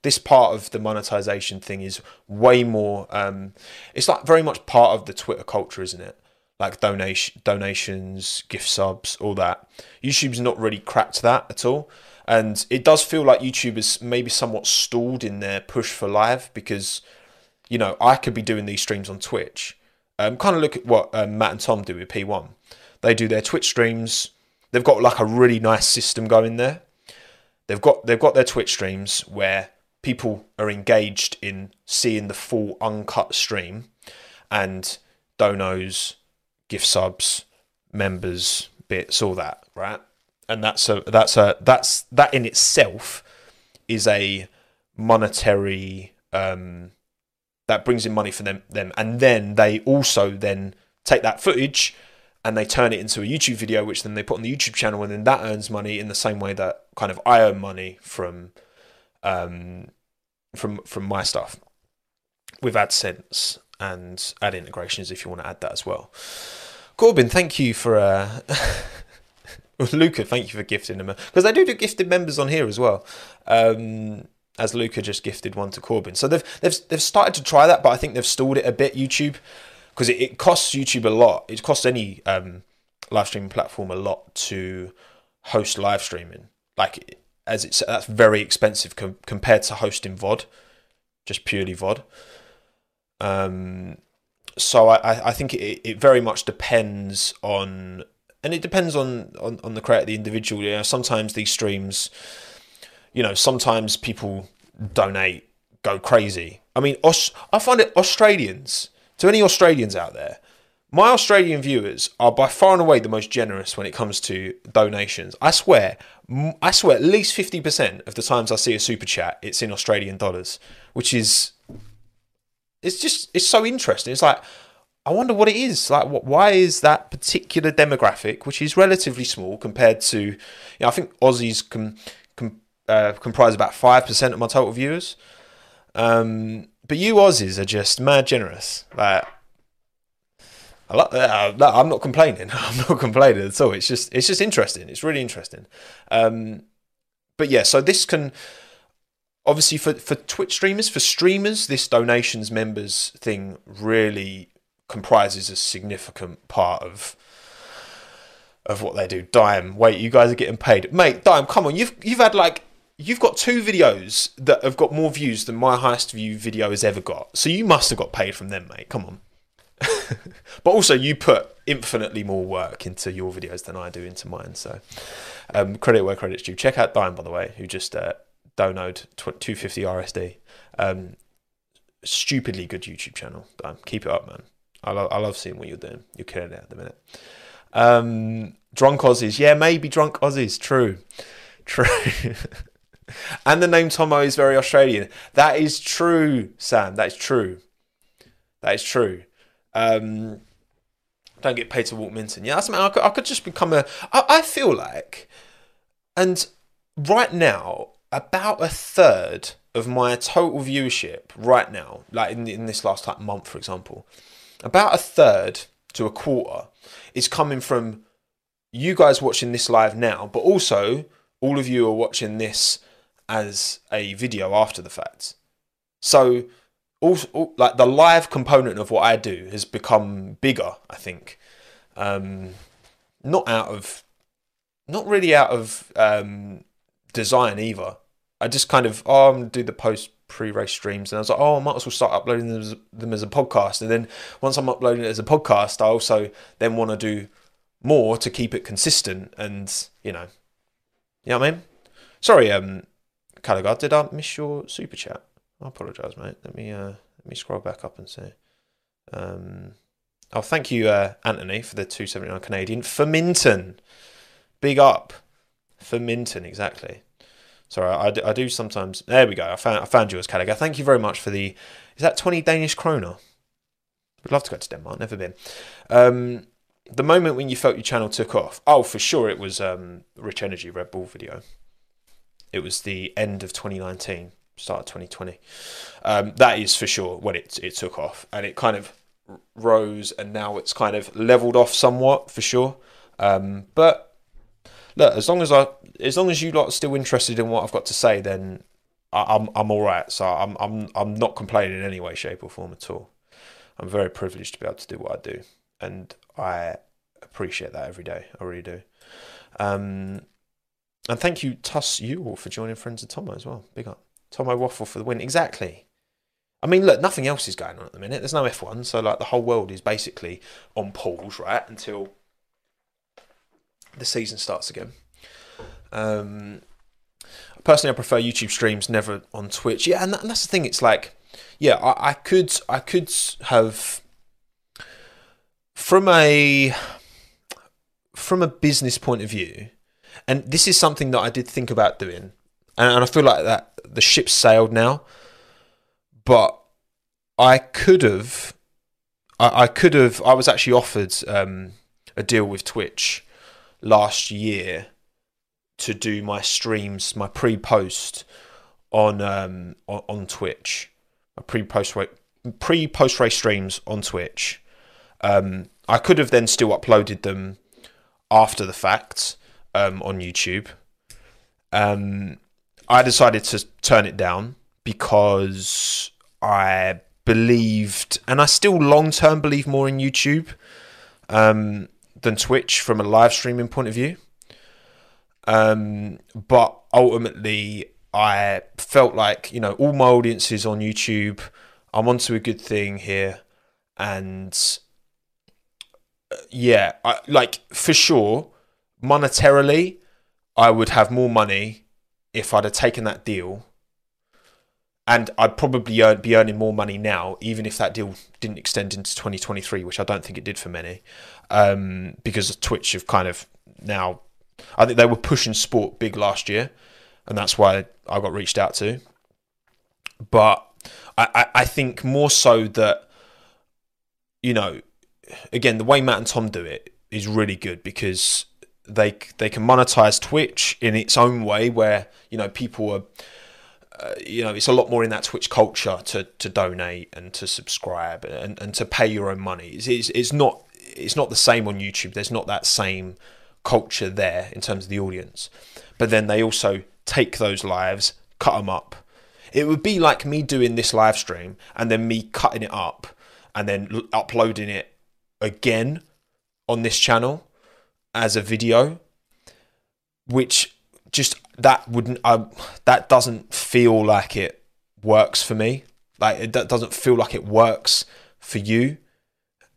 Speaker 1: this part of the monetization thing is way more. Um, it's like very much part of the Twitch culture, isn't it? Like donation donations, gift subs, all that. YouTube's not really cracked that at all. And it does feel like YouTube is maybe somewhat stalled in their push for live because, you know, I could be doing these streams on Twitch. Um, kind of look at what um, Matt and Tom do with P1. They do their Twitch streams. They've got like a really nice system going there. They've got they've got their Twitch streams where people are engaged in seeing the full uncut stream, and donos gift subs, members, bits, all that, right? And that's a that's a that's that in itself is a monetary um, that brings in money for them them and then they also then take that footage and they turn it into a YouTube video which then they put on the YouTube channel and then that earns money in the same way that kind of I earn money from um, from from my stuff with AdSense and ad integrations if you want to add that as well. Corbin, thank you for uh, Luca. Thank you for gifting them because they do do gifted members on here as well. Um, as Luca just gifted one to Corbin, so they've they've they've started to try that, but I think they've stalled it a bit. YouTube because it, it costs YouTube a lot. It costs any um, live streaming platform a lot to host live streaming. Like as it's that's very expensive com- compared to hosting VOD, just purely VOD. Um, so I, I think it, it very much depends on, and it depends on, on, on the creator, the individual. You know, sometimes these streams, you know, sometimes people donate, go crazy. I mean, Aus- I find it Australians, to any Australians out there, my Australian viewers are by far and away the most generous when it comes to donations. I swear, I swear, at least 50% of the times I see a super chat, it's in Australian dollars, which is it's just it's so interesting. It's like I wonder what it is. Like, what, why is that particular demographic, which is relatively small compared to, you know, I think Aussies can, can uh, comprise about five percent of my total viewers. Um, but you Aussies are just mad generous. Like, I like, uh, no, I'm not complaining. I'm not complaining at all. It's just it's just interesting. It's really interesting. Um, but yeah, so this can obviously for, for Twitch streamers, for streamers, this donations members thing really comprises a significant part of of what they do. Dime, wait, you guys are getting paid, mate. Dime, come on, you've you've had like you've got two videos that have got more views than my highest view video has ever got. So you must have got paid from them, mate. Come on. but also, you put infinitely more work into your videos than I do into mine. So, um, credit where credit's due. Check out Dime, by the way, who just uh, download 250 RSD. Um, stupidly good YouTube channel. Dime. Keep it up, man. I, lo- I love seeing what you're doing. You're killing it at the minute. Um, drunk Aussies. Yeah, maybe drunk Aussies. True. True. and the name Tommo is very Australian. That is true, Sam. That is true. That is true. Um, don't get paid to walk Minton. Yeah, that's man. I could, I could just become a. I, I feel like, and right now, about a third of my total viewership right now, like in, in this last like month, for example, about a third to a quarter is coming from you guys watching this live now, but also all of you are watching this as a video after the fact. So, also, like the live component of what I do has become bigger. I think, um, not out of, not really out of um, design either. I just kind of oh, I'm gonna do the post pre-race streams, and I was like, oh, I might as well start uploading them as, them as a podcast. And then once I'm uploading it as a podcast, I also then want to do more to keep it consistent, and you know, you know what I mean. Sorry, um, Caligar, did I miss your super chat? I apologise, mate. Let me uh, let me scroll back up and see. Um, oh, thank you, uh, Anthony, for the two seventy nine Canadian for Minton. Big up for Minton, exactly. Sorry, I, I do sometimes. There we go. I found I found yours, Caliga. Thank you very much for the. Is that twenty Danish kroner? Would love to go to Denmark. Never been. Um, the moment when you felt your channel took off. Oh, for sure, it was um, Rich Energy Red Bull video. It was the end of 2019, start of 2020. Um, that is for sure when it it took off, and it kind of rose, and now it's kind of leveled off somewhat for sure. Um, but look, as long as I, as long as you lot are still interested in what I've got to say, then I, am I'm all right. So I'm I'm I'm not complaining in any way, shape, or form at all. I'm very privileged to be able to do what I do, and I appreciate that every day. I really do. Um, and thank you, Tuss, you all for joining Friends of Tommo as well. Big up, Tommo Waffle for the win. Exactly. I mean, look, nothing else is going on at the minute. There's no F1, so like the whole world is basically on pause, right, until the season starts again. Um, personally, I prefer YouTube streams, never on Twitch. Yeah, and, that, and that's the thing. It's like, yeah, I, I could, I could have from a from a business point of view, and this is something that I did think about doing, and, and I feel like that the ship sailed now, but I could have, I, could have, I was actually offered um, a deal with Twitch last year to do my streams, my pre-post on um, on, Twitch, my pre-post pre-post race streams on Twitch. Um, I could have then still uploaded them after the fact um, on YouTube. Um, I decided to turn it down because I believed, and I still long term believe more in YouTube. Um, than Twitch from a live streaming point of view. Um, but ultimately, I felt like you know all my audiences on YouTube. I'm onto a good thing here, and uh, yeah, I, like for sure, monetarily, I would have more money if I'd have taken that deal. And I'd probably earn, be earning more money now, even if that deal didn't extend into 2023, which I don't think it did for many, um, because Twitch have kind of now. I think they were pushing sport big last year, and that's why I got reached out to. But I, I, I think more so that, you know, again, the way Matt and Tom do it is really good because they they can monetize Twitch in its own way, where you know people are. Uh, you know, it's a lot more in that Twitch culture to, to donate and to subscribe and, and to pay your own money. It's, it's, it's not it's not the same on YouTube. There's not that same culture there in terms of the audience. But then they also take those lives, cut them up. It would be like me doing this live stream and then me cutting it up and then uploading it again on this channel as a video, which just that wouldn't uh, that doesn't feel like it works for me. Like it doesn't feel like it works for you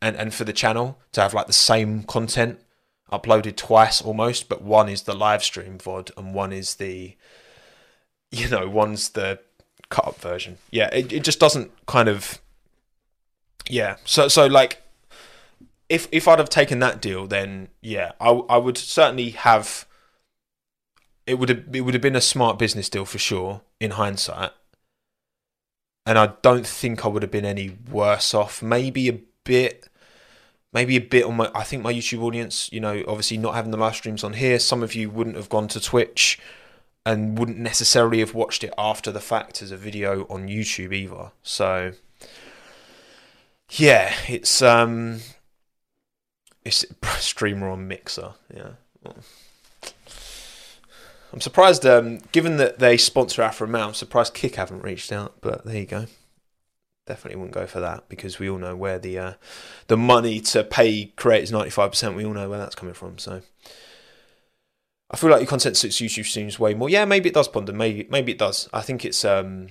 Speaker 1: and and for the channel to have like the same content uploaded twice almost, but one is the live stream VOD and one is the you know, one's the cut up version. Yeah, it, it just doesn't kind of yeah. So so like if if I'd have taken that deal, then yeah, I I would certainly have. It would have it would have been a smart business deal for sure in hindsight, and I don't think I would have been any worse off. Maybe a bit, maybe a bit on my. I think my YouTube audience, you know, obviously not having the live streams on here, some of you wouldn't have gone to Twitch, and wouldn't necessarily have watched it after the fact as a video on YouTube either. So yeah, it's um it's streamer on Mixer. Yeah. I'm surprised, um, given that they sponsor Alfa I'm surprised Kick haven't reached out, but there you go. Definitely wouldn't go for that because we all know where the uh, the money to pay creators 95%, we all know where that's coming from. So I feel like your content suits YouTube streams way more. Yeah, maybe it does, Ponder. Maybe maybe it does. I think it's um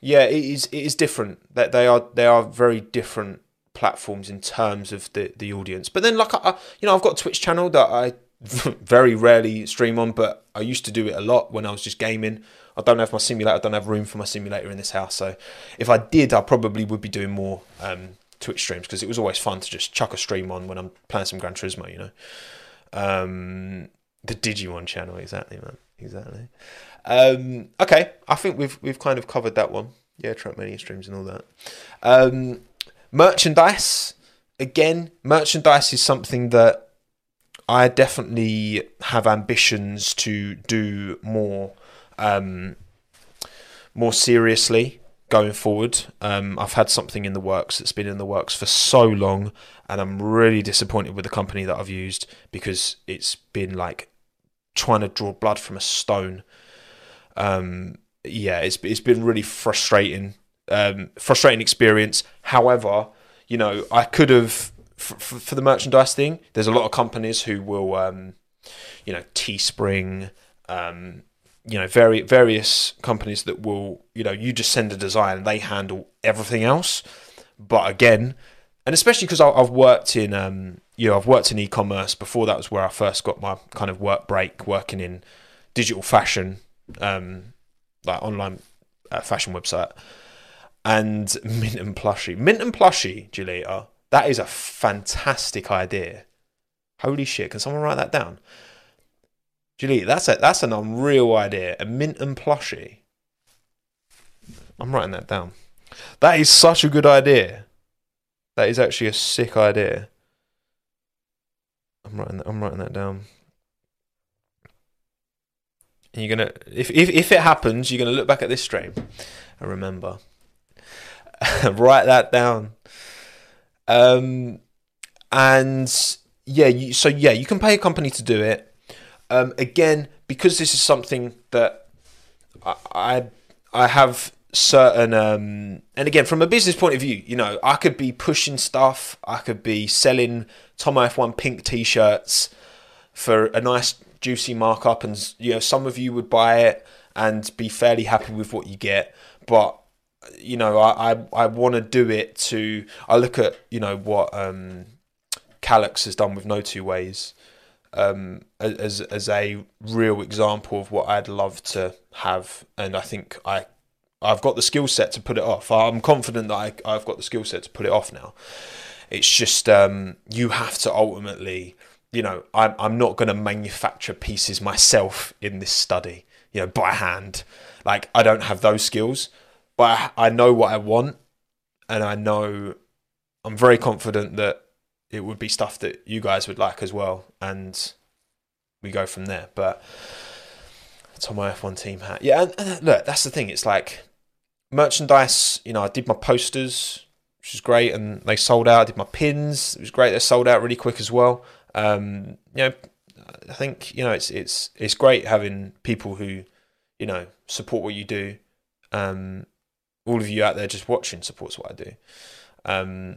Speaker 1: yeah, it is it is different. That they are they are very different platforms in terms of the the audience. But then, like, I, you know, I've got Twitch channel that I very rarely stream on, but I used to do it a lot when I was just gaming. I don't have my simulator. I don't have room for my simulator in this house. So if I did, I probably would be doing more um, Twitch streams because it was always fun to just chuck a stream on when I'm playing some Gran Turismo. You know, um, the Digimon channel, exactly, man, exactly. Um, okay, I think we've we've kind of covered that one. Yeah, Trackmania streams and all that. Um, merchandise again merchandise is something that i definitely have ambitions to do more um, more seriously going forward um, i've had something in the works that's been in the works for so long and i'm really disappointed with the company that i've used because it's been like trying to draw blood from a stone um, yeah it's, it's been really frustrating um, frustrating experience. However, you know, I could have for, for, the merchandise thing. There's a lot of companies who will, um, you know, Teespring, um, you know, very various companies that will, you know, you just send a design and they handle everything else. But again, and especially because I've worked in, um, you know, I've worked in e-commerce before. That was where I first got my kind of work break, working in digital fashion, um, like online uh, fashion website and Minton Plushie. Minton Plushie, Julia, that is a fantastic idea. Holy shit, can someone write that down? Julie, that's a, that's an unreal idea. A Minton plushie. I'm writing that down. That is such a good idea. That is actually a sick idea. I'm writing that, I'm writing that down. And you're gonna if, if if it happens, you're gonna look back at this stream and remember. Write that down. Um, and yeah, you, so yeah, you can pay a company to do it. Um, again, because this is something that I I, have certain um, and again from a business point of view, you know, I could be pushing stuff. I could be selling Tom F1 pink t-shirts for a nice juicy markup, and you know, some of you would buy it and be fairly happy with what you get, but you know, I I, I want to do it to. I look at you know what um, Calyx has done with No Two Ways um, as as a real example of what I'd love to have, and I think I I've got the skill set to put it off. I'm confident that I, I've got the skill set to put it off now. It's just um, you have to ultimately, you know, I'm I'm not going to manufacture pieces myself in this study, you know, by hand. Like I don't have those skills, but I, I know what I want, and I know I'm very confident that it would be stuff that you guys would like as well, and we go from there. But it's on my F1 team hat. Yeah, and, and look, that's the thing. It's like merchandise. You know, I did my posters, which was great, and they sold out. I did my pins. It was great. They sold out really quick as well. Um, you know, I think you know it's it's it's great having people who you know support what you do. Um, all of you out there just watching supports what I do. Um,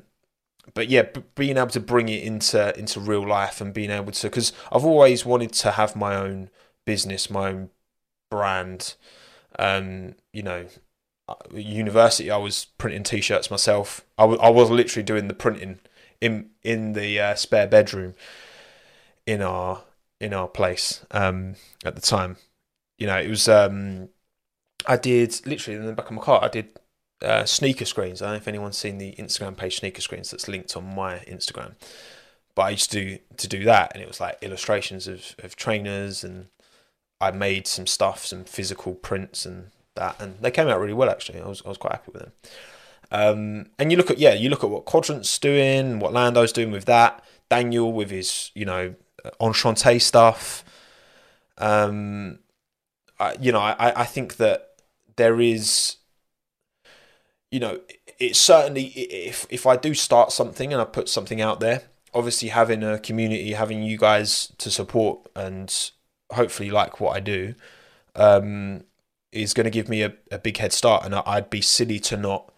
Speaker 1: but yeah, b- being able to bring it into into real life and being able to because I've always wanted to have my own business, my own brand. Um, you know, uh, university, I was printing t-shirts myself. I, w- I was literally doing the printing in in the uh, spare bedroom in our in our place um, at the time. You know, it was um, I did literally in the back of my car. I did uh, sneaker screens. I don't know if anyone's seen the Instagram page sneaker screens that's linked on my Instagram. But I used to do, to do that, and it was like illustrations of, of trainers, and I made some stuff, some physical prints, and that, and they came out really well. Actually, I was I was quite happy with them. Um, and you look at yeah, you look at what Quadrant's doing, what Lando's doing with that. Daniel with his you know enchanté stuff. Um, I, you know, I I think that there is you know, it's certainly if if I do start something and I put something out there, obviously having a community, having you guys to support and hopefully like what I do, um, is going to give me a, a big head start, and I'd be silly to not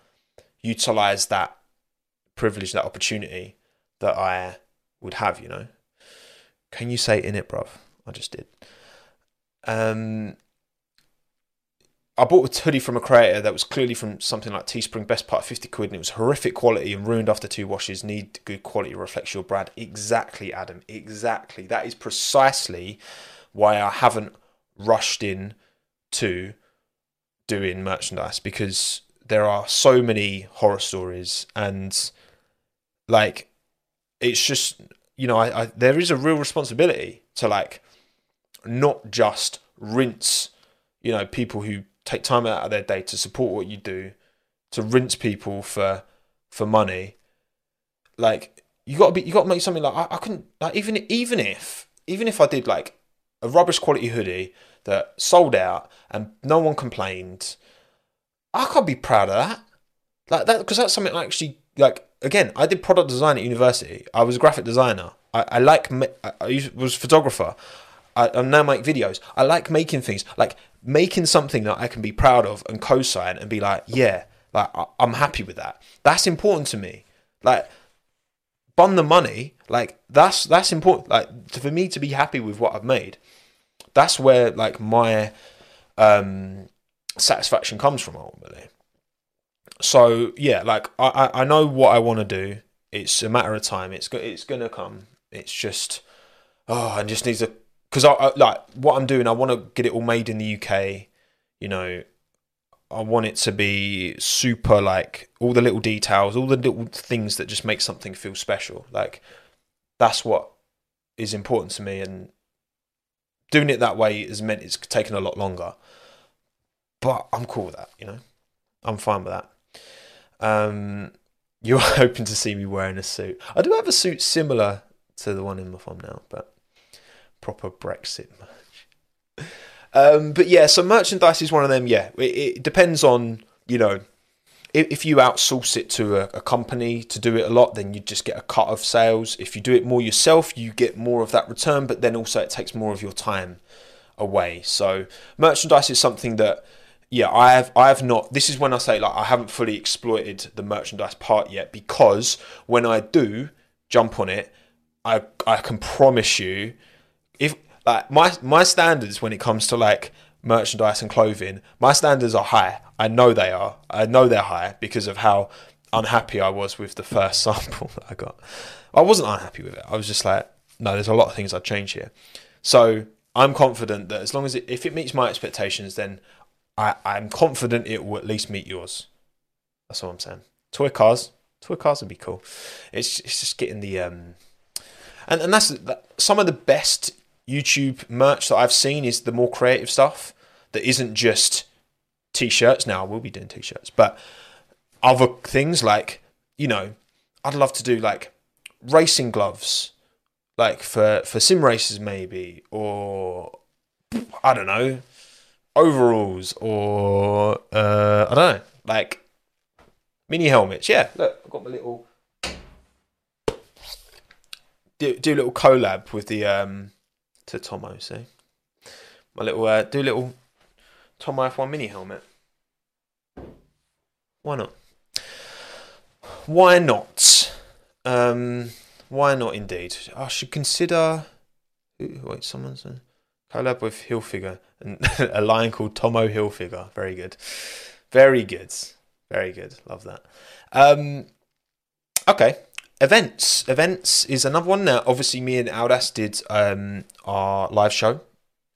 Speaker 1: utilize that privilege, that opportunity that I would have. You know, can you say in it, bruv? I just did. Um, I bought a hoodie from a creator that was clearly from something like Teespring, best part 50 quid, and it was horrific quality and ruined after two washes. Need good quality, reflects your brand. Exactly, Adam. Exactly. That is precisely why I haven't rushed in to doing merchandise because there are so many horror stories and like it's just you know I, I there is a real responsibility to like not just rinse you know people who take time out of their day to support what you do, to rinse people for for money. Like you got to be, you got to make something like I, I couldn't like even even if even if I did like a rubbish quality hoodie that sold out and no one complained, I can't be proud of that. Like that because that's something I actually like. Again, I did product design at university. I was a graphic designer. I, I like I, I was photographer. I, I now make videos. I like making things. Like making something that I can be proud of and co-sign and be like, yeah, like I'm happy with that. That's important to me. Like, bun the money. Like that's that's important. Like for me to be happy with what I've made. That's where like my um, satisfaction comes from ultimately. So yeah, like I I know what I want to do. It's a matter of time. It's it's gonna come. It's just oh, I just need to because I, I, like what I'm doing. I want to get it all made in the UK. You know, I want it to be super like all the little details, all the little things that just make something feel special. Like that's what is important to me, and doing it that way has meant it's taken a lot longer. But I'm cool with that. You know, I'm fine with that. Um, you're hoping to see me wearing a suit. I do have a suit similar to the one in my thumbnail, but proper Brexit merch. Um, but yeah, so merchandise is one of them. Yeah, it, it depends on you know if, if you outsource it to a, a, company to do it a lot, then you just get a cut of sales. If you do it more yourself, you get more of that return, but then also it takes more of your time away. So merchandise is something that yeah, I have I have not this is when I say like I haven't fully exploited the merchandise part yet because when I do jump on it, I I can promise you if like my my standards when it comes to like merchandise and clothing, my standards are high. I know they are. I know they're high because of how unhappy I was with the first sample that I got. I wasn't unhappy with it. I was just like, no, there's a lot of things I'd change here. So I'm confident that as long as it, if it meets my expectations, then I, I'm confident it will at least meet yours. That's all I'm saying. Toy cars, toy cars would be cool. It's it's just getting the um, and and that's that, some of the best YouTube merch that I've seen is the more creative stuff that isn't just t-shirts. Now I will be doing t-shirts, but other things like you know, I'd love to do like racing gloves, like for for sim races maybe, or I don't know, overalls, or uh, I don't know, like mini helmets. Yeah, look, I've got my little do do a little collab with the um to Tommo. See, my little uh, do little Tommo F1 mini helmet. Why not? Why not? Um, why not? Indeed, I should consider. Wait, someone's a collab with Hilfiger and a line called Tommo Hilfiger. Very good, very good, very good. Love that. Um, okay, events. Events is another one. Now, obviously, me and Aldas did um, our live show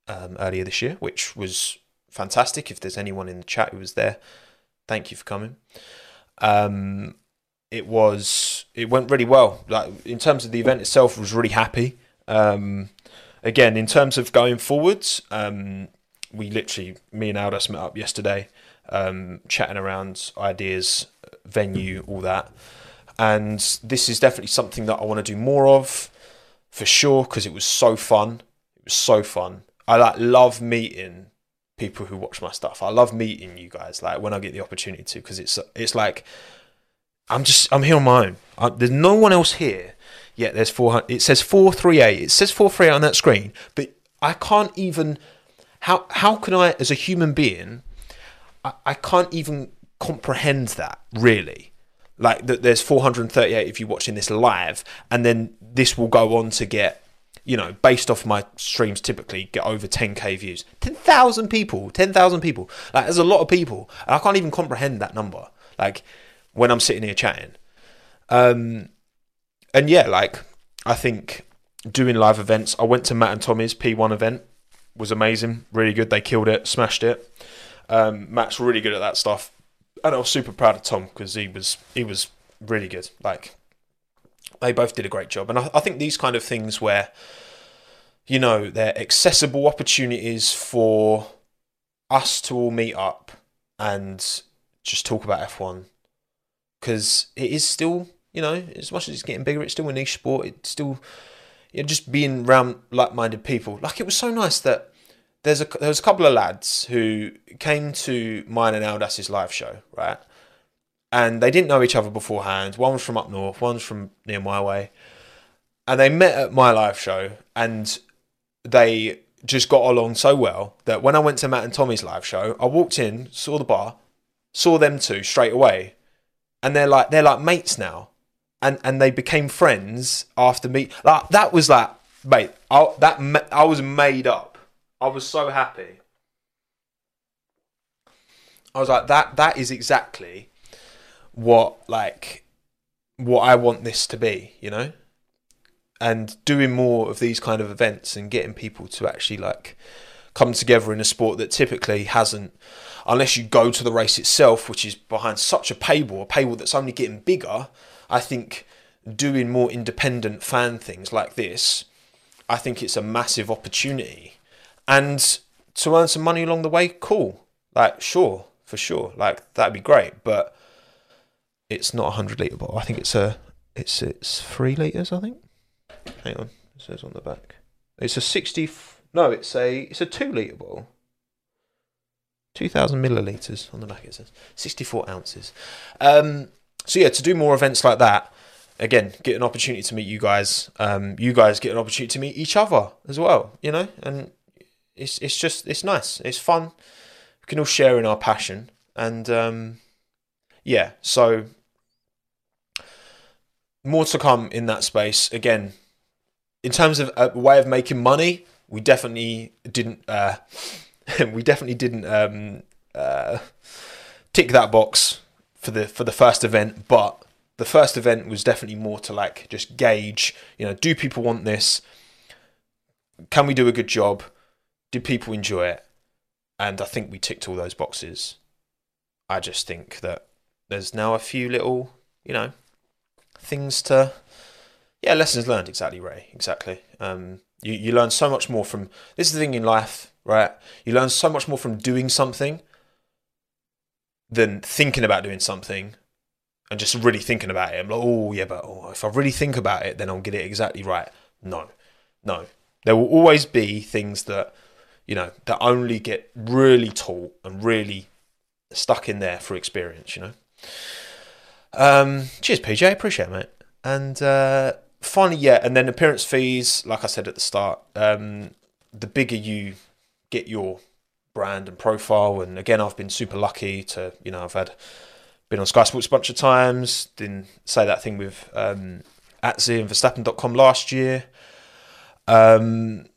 Speaker 1: um, earlier this year, which was fantastic. If there's anyone in the chat who was there, thank you for coming. Um, it was it went really well. Like in terms of the event itself, I was really happy. Um, again, in terms of going forwards, um, we literally me and Aldas met up yesterday, um, chatting around ideas, venue, all that. And this is definitely something that I want to do more of, for sure, because it was so fun. It was so fun. I like love meeting people who watch my stuff. I love meeting you guys. Like when I get the opportunity to, because it's it's like I'm just I'm here on my own. I, there's no one else here. Yet there's four. It says four three eight. It says four three eight on that screen, but I can't even. How how can I, as a human being, I, I can't even comprehend that really. Like that, there's 438 if you're watching this live, and then this will go on to get you know, based off my streams, typically get over 10k views. 10,000 people, 10,000 people. Like, there's a lot of people. And I can't even comprehend that number. Like, when I'm sitting here chatting. Um, and yeah, like, I think doing live events, I went to Matt and Tommy's P1 event, was amazing, really good. They killed it, smashed it. Um, Matt's really good at that stuff. And I was super proud of Tom because he was he was really good. Like they both did a great job. And I, I think these kind of things where, you know, they're accessible opportunities for us to all meet up and just talk about F1 because it is still, you know, as much as it's getting bigger, it's still a niche sport. It's still, you know, just being around like-minded people. Like it was so nice that there's a there was a couple of lads who came to mine and Aldas's live show, right? and they didn't know each other beforehand. One was from up north, one's from near my way, and they met at my live show, and they just got along so well that when I went to Matt and Tommy's live show, I walked in, saw the bar, saw them two straight away, and they're like they're like mates now, and and they became friends after me. Like that was like mate, I, that I was made up. I was so happy. I was like that. That is exactly what like what I want this to be, you know? And doing more of these kind of events and getting people to actually like come together in a sport that typically hasn't unless you go to the race itself, which is behind such a paywall, a paywall that's only getting bigger, I think doing more independent fan things like this, I think it's a massive opportunity. And to earn some money along the way, cool. Like, sure, for sure. Like, that'd be great. But it's not a hundred liter bottle. I think it's a it's it's three liters. I think. Hang on, it says on the back. It's a sixty. No, it's a it's a two liter bottle. Two thousand milliliters on the back. It says sixty four ounces. Um, so yeah, to do more events like that, again, get an opportunity to meet you guys. Um, you guys get an opportunity to meet each other as well. You know, and it's it's just it's nice. It's fun. We can all share in our passion, and um, yeah. So more to come in that space. Again, in terms of a way of making money, we definitely didn't. Uh, we definitely didn't um, uh, tick that box for the for the first event, but the first event was definitely more to like just gauge, you know, do people want this? Can we do a good job? Do people enjoy it? And I think we ticked all those boxes. I just think that there's now a few little, you know, things to yeah, lessons learned exactly, Ray. Exactly. Um, you you learn so much more from this is the thing in life, right? You learn so much more from doing something than thinking about doing something and just really thinking about it. I'm like, oh yeah, but oh, if I really think about it, then I'll get it exactly right. No, no. There will always be things that you know that only get really taught and really stuck in there for experience. You know. Um, cheers, PJ. Appreciate it, mate. And uh, finally, yeah, and then appearance fees. Like I said at the start, um, the bigger you get your brand and profile, and again, I've been super lucky to you know I've had been on Sky Sports a bunch of times. Didn't say that thing with um, Atzi and Verstappen.com last year. Um,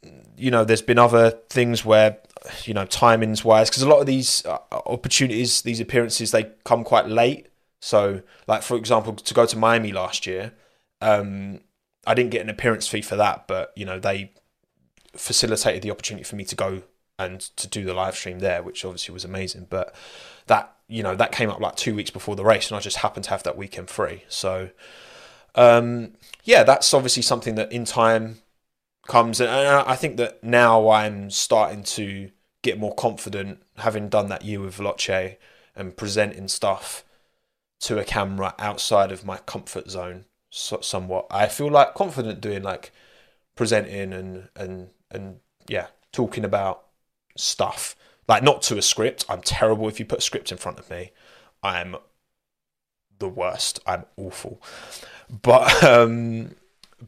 Speaker 1: you know, there's been other things where, you know, timings wise, because a lot of these uh, opportunities, these appearances, they come quite late. So, like for example, to go to Miami last year, um, I didn't get an appearance fee for that, but you know they facilitated the opportunity for me to go and to do the live stream there, which obviously was amazing. But that you know that came up like two weeks before the race, and I just happened to have that weekend free. So um, yeah, that's obviously something that in time comes, and I think that now I'm starting to get more confident, having done that year with Veloce and presenting stuff to a camera outside of my comfort zone so, somewhat. I feel like confident doing like presenting and and and yeah, talking about stuff like not to a script. I'm terrible if you put a script in front of me. I'm the worst. I'm awful. But um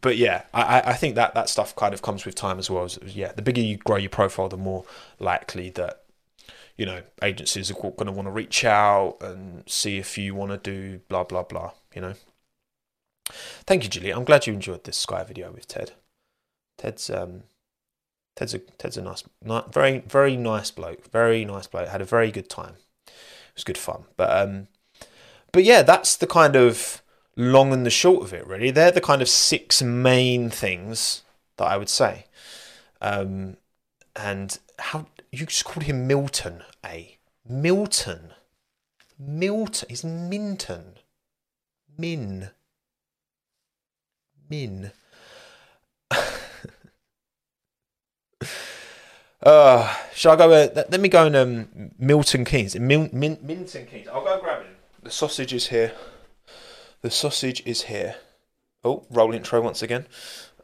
Speaker 1: but yeah, I, I think that that stuff kind of comes with time as well. As, yeah, the bigger you grow your profile, the more likely that you know agencies are going to want to reach out and see if you want to do blah blah blah. You know. Thank you, Julie. I'm glad you enjoyed this Sky video with Ted. Ted's um, Ted's a Ted's a nice, very very nice bloke. Very nice bloke. Had a very good time. It was good fun. But um, but yeah, that's the kind of long and the short of it. Really, they're the kind of six main things that I would say. Um, and how you just called him Milton? A Milton. Milton. He's Minton. Min. Min. Uh, shall I go? Uh, let me go and um, Milton Keynes. Mil- Min- Milton Keynes. I'll go grab him. The sausage is here. The sausage is here. Oh, roll intro once again.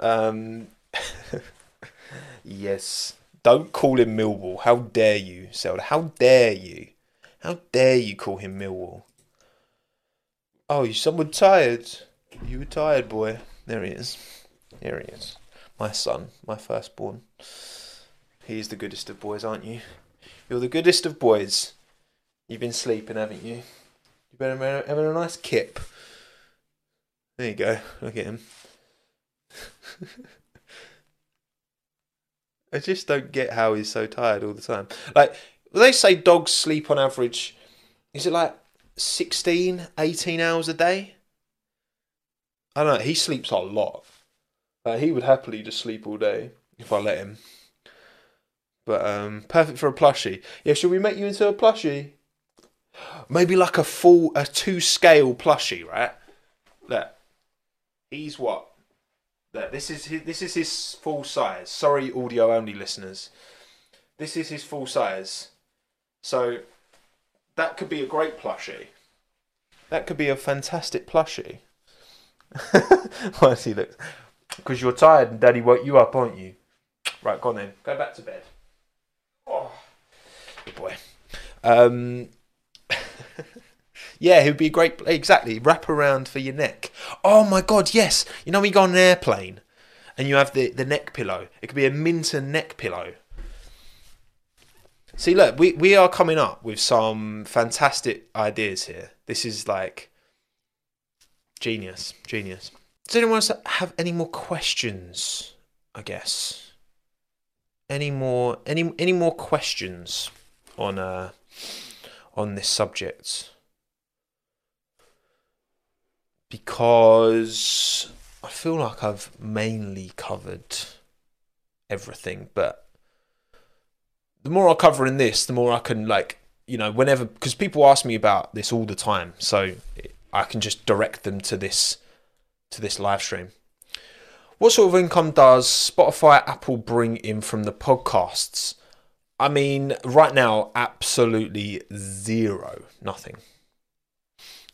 Speaker 1: Um, yes. Don't call him Millwall. How dare you, Zelda? How dare you? How dare you call him Millwall? Oh, you someone tired? You were tired, boy. There he is. Here he is. My son, my firstborn. He's the goodest of boys, aren't you? You're the goodest of boys. You've been sleeping, haven't you? You've been having a nice kip. There you go. Look at him. I just don't get how he's so tired all the time. Like, they say dogs sleep on average, is it like 16, 18 hours a day? I don't know. He sleeps a lot. He would happily just sleep all day if I let him. But um, perfect for a plushie. Yeah, should we make you into a plushie? Maybe like a full, a two scale plushie, right? That he's what? That this is his, this is his full size. Sorry, audio only listeners. This is his full size. So that could be a great plushie. That could be a fantastic plushie. Why does he look? Because you're tired and Daddy woke you up, aren't you? Right, go on then. Go back to bed. Oh, good boy. Um, yeah, it would be a great. Exactly, wrap around for your neck. Oh my god, yes. You know when you go on an airplane and you have the, the neck pillow. It could be a Minton neck pillow. See, look, we, we are coming up with some fantastic ideas here. This is like genius, genius. Does anyone else have any more questions? I guess. any more any any more questions on uh on this subject because I feel like I've mainly covered everything, but the more I cover in this, the more I can like you know whenever because people ask me about this all the time, so I can just direct them to this to this live stream. What sort of income does Spotify, Apple bring in from the podcasts? I mean, right now, absolutely zero, nothing,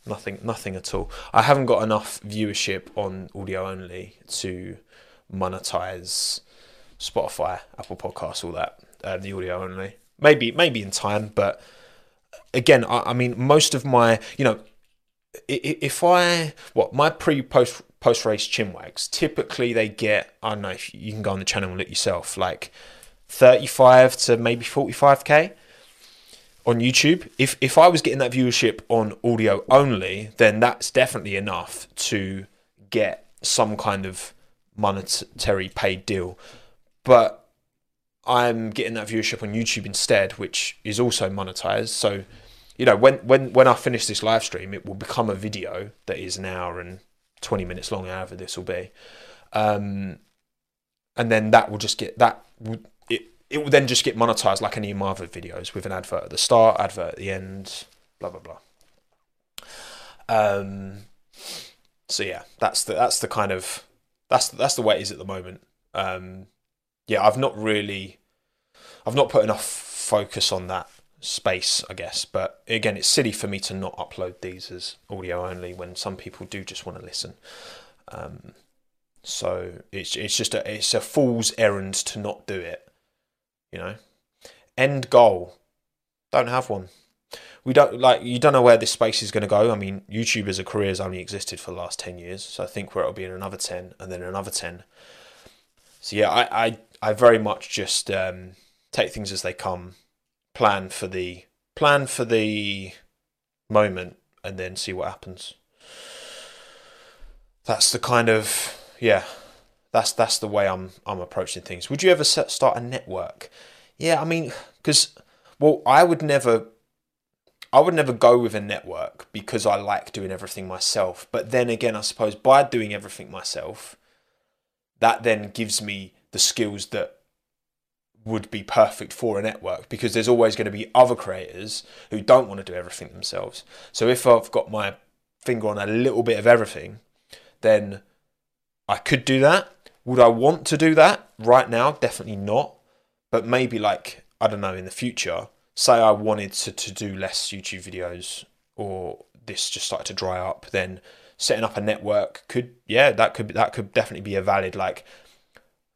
Speaker 1: nothing, nothing at all. I haven't got enough viewership on audio only to monetize Spotify, Apple Podcasts, all that, uh, the audio only. Maybe, maybe in time, but again, I, I mean, most of my, you know, if I what my pre post post race chin wags typically they get I don't know you can go on the channel and look yourself like 35 to maybe 45k on YouTube. If if I was getting that viewership on audio only, then that's definitely enough to get some kind of monetary paid deal. But I'm getting that viewership on YouTube instead, which is also monetized. So, you know, when when when I finish this live stream, it will become a video that is an hour and 20 minutes long, however this will be. Um, and then that will just get that it will then just get monetized like any my other videos with an advert at the start, advert at the end, blah blah blah. Um, so yeah, that's the that's the kind of that's that's the way it is at the moment. Um, yeah, I've not really, I've not put enough focus on that space, I guess. But again, it's silly for me to not upload these as audio only when some people do just want to listen. Um, so it's it's just a it's a fool's errand to not do it. You know, end goal. Don't have one. We don't like you don't know where this space is going to go. I mean, YouTube as a career has only existed for the last ten years, so I think where it'll be in another ten, and then another ten. So yeah, I I, I very much just um, take things as they come plan for the plan for the moment and then see what happens. That's the kind of yeah. That's that's the way I'm I'm approaching things. Would you ever set, start a network? Yeah, I mean, because well, I would never I would never go with a network because I like doing everything myself. But then again, I suppose by doing everything myself, that then gives me the skills that would be perfect for a network because there's always going to be other creators who don't want to do everything themselves. So if I've got my finger on a little bit of everything, then I could do that. Would I want to do that right now? Definitely not. But maybe like I don't know in the future, say I wanted to, to do less YouTube videos or this just started to dry up, then setting up a network could yeah, that could that could definitely be a valid like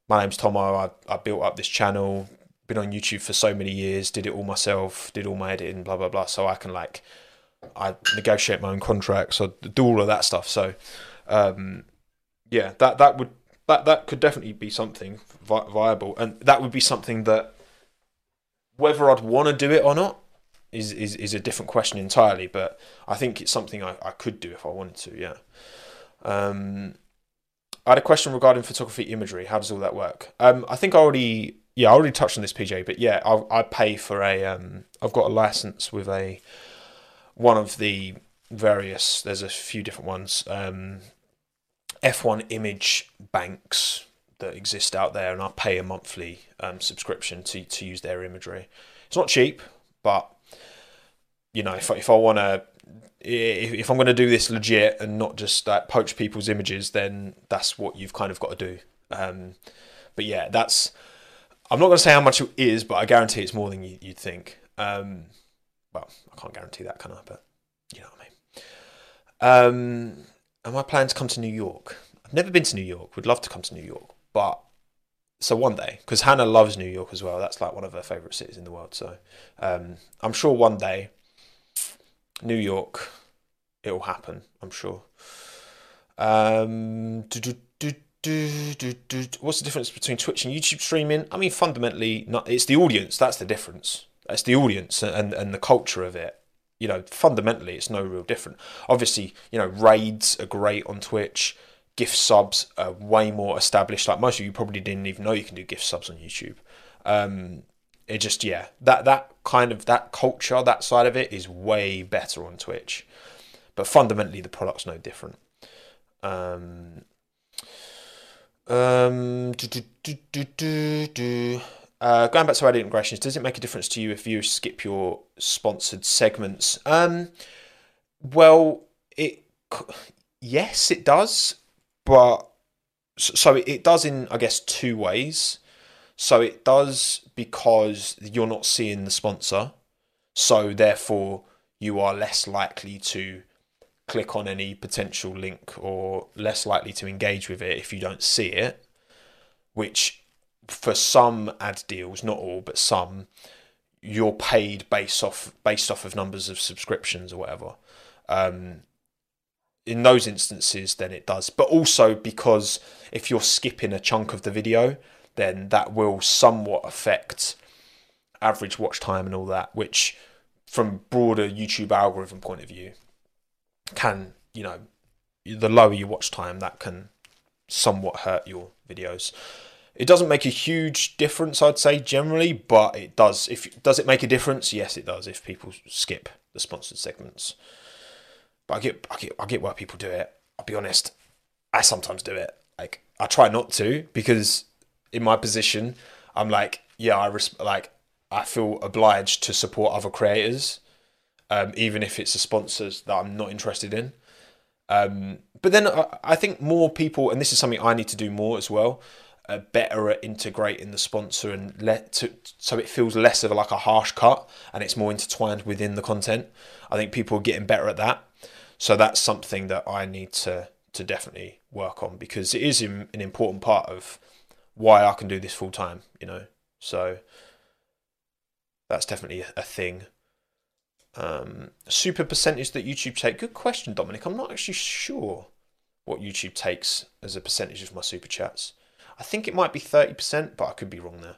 Speaker 1: my name's Tommo. I, I built up this channel, been on YouTube for so many years, did it all myself, did all my editing, blah blah blah. So I can like, I negotiate my own contracts, I do all of that stuff. So, um, yeah, that that would that that could definitely be something vi- viable, and that would be something that whether I'd want to do it or not is, is is a different question entirely. But I think it's something I, I could do if I wanted to. Yeah. Um, I had a question regarding photography imagery. How does all that work? Um, I think I already, yeah, I already touched on this, PJ. But yeah, I, I pay for a. Um, I've got a license with a one of the various. There's a few different ones. Um, F1 image banks that exist out there, and I pay a monthly um, subscription to to use their imagery. It's not cheap, but you know, if if I want to if, if I'm going to do this legit and not just like poach people's images, then that's what you've kind of got to do. Um, but yeah, that's. I'm not going to say how much it is, but I guarantee it's more than you, would think. Um, well, I can't guarantee that, can I? But you know what I mean. Um, am I planning to come to New York? I've never been to New York. Would love to come to New York, but so one day, because Hannah loves New York as well. That's like one of her favorite cities in the world. So um, I'm sure one day New York, it'll happen. I'm sure. Um, do, do, do, what's the difference between Twitch and YouTube streaming? I mean, fundamentally, not, it's the audience. That's the difference. It's the audience and, and the culture of it. You know, fundamentally, it's no real different. Obviously, you know, raids are great on Twitch. Gift subs are way more established. Like most of you probably didn't even know you can do gift subs on YouTube. Um, it just yeah that that kind of that culture that side of it is way better on Twitch, but fundamentally the product's no different. Um, um, do, do, do, do, do. Uh, going back to ad integrations, does it make a difference to you if you skip your sponsored segments? Um, well, it yes, it does, but so it does in I guess two ways. So it does because you're not seeing the sponsor, so therefore you are less likely to click on any potential link or less likely to engage with it if you don't see it, which for some ad deals, not all, but some, you're paid based off based off of numbers of subscriptions or whatever. Um, in those instances, then it does. But also because if you're skipping a chunk of the video, then that will somewhat affect average watch time and all that, which from broader YouTube algorithm point of view can, you know, the lower your watch time, that can somewhat hurt your videos. It doesn't make a huge difference, I'd say generally, but it does. If does it make a difference? Yes, it does. If people skip the sponsored segments, but I get, I get, I get why people do it. I'll be honest. I sometimes do it. Like I try not to because in my position, I'm like, yeah, I res- like I feel obliged to support other creators, um, even if it's the sponsors that I'm not interested in. Um, but then I, I think more people, and this is something I need to do more as well uh, better at integrating the sponsor and let to so it feels less of like a harsh cut and it's more intertwined within the content. I think people are getting better at that. So that's something that I need to to definitely work on because it is an important part of why I can do this full time, you know. So that's definitely a thing. Um, super percentage that YouTube take. Good question, Dominic. I'm not actually sure what YouTube takes as a percentage of my super chats. I think it might be 30%, but I could be wrong there.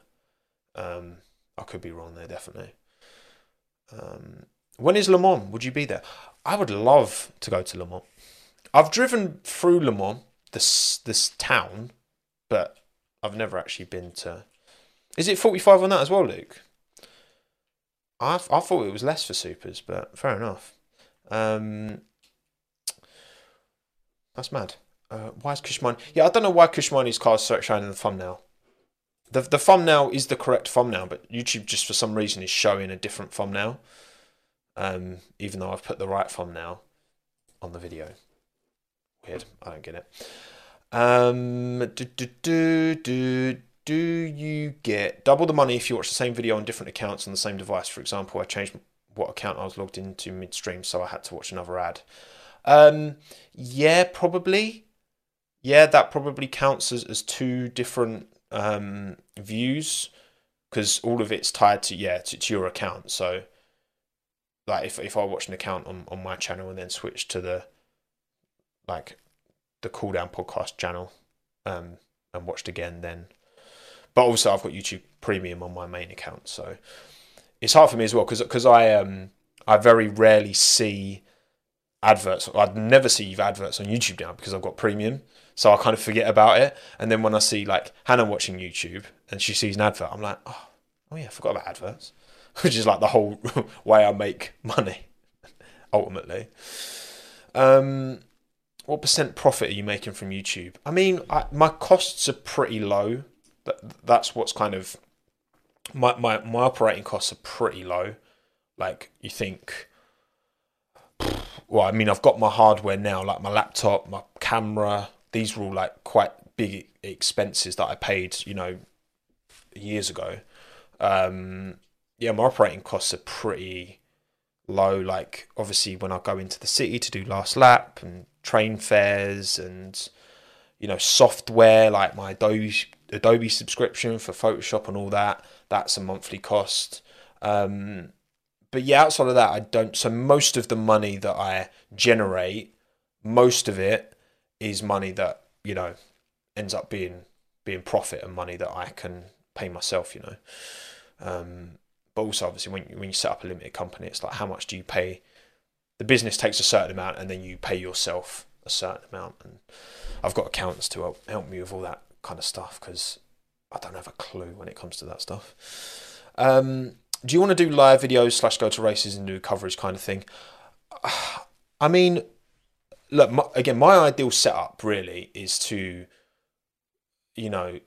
Speaker 1: Um, I could be wrong there, definitely. Um, when is Le Mans? Would you be there? I would love to go to Le Mans. I've driven through Le Mans, this this town, but I've never actually been to. Is it 45 on that as well, Luke? I I thought it was less for supers, but fair enough. Um, that's mad. Uh, why is Kushman? Yeah, I don't know why Kush Maini's car is showing in the thumbnail. The the thumbnail is the correct thumbnail, but YouTube just for some reason is showing a different thumbnail. Um, even though I've put the right thumbnail on the video. Weird. I don't get it. Um, do, do, do, do, do you get double the money if you watch the same video on different accounts on the same device? For example, I changed what account I was logged into midstream, so I had to watch another ad. Um, yeah, probably yeah, that probably counts as, as two different um, views because all of it's tied to yeah to, to, your account. So like if if I watch an account on, on my channel and then switch to the like the cool down podcast channel um, and watched again then but also I've got YouTube Premium on my main account, so it's hard for me as well because because I um I very rarely see adverts. I'd never see adverts on YouTube now because I've got Premium so I kind of forget about it. And then when I see like Hannah watching YouTube and she sees an advert, I'm like, oh, oh yeah, I forgot about adverts, which is like the whole way I make money ultimately. Um, what percent profit are you making from YouTube? I mean, I, my costs are pretty low. That that's what's kind of my my my operating costs are pretty low. Like you think. Well, I mean, I've got my hardware now, like my laptop, my camera, these were all like quite big expenses that I paid, you know, years ago. Um, yeah, my operating costs are pretty low. Like obviously when I go into the city to do last lap and train fares and you know software like my Adobe Adobe subscription for Photoshop and all that, that's a monthly cost. Um, but yeah, outside of that, I don't. So most of the money that I generate, most of it is money that you know ends up being being profit and money that I can pay myself. You know, um, but also obviously when you, when you set up a limited company, it's like how much do you pay? The business takes a certain amount, and then you pay yourself a certain amount. And I've got accountants to help help me with all that kind of stuff because I don't have a clue when it comes to that stuff. Um, do you want to do live videos slash go to races and do coverage kind of thing? I mean, look, my, again, my ideal setup really is to, you know,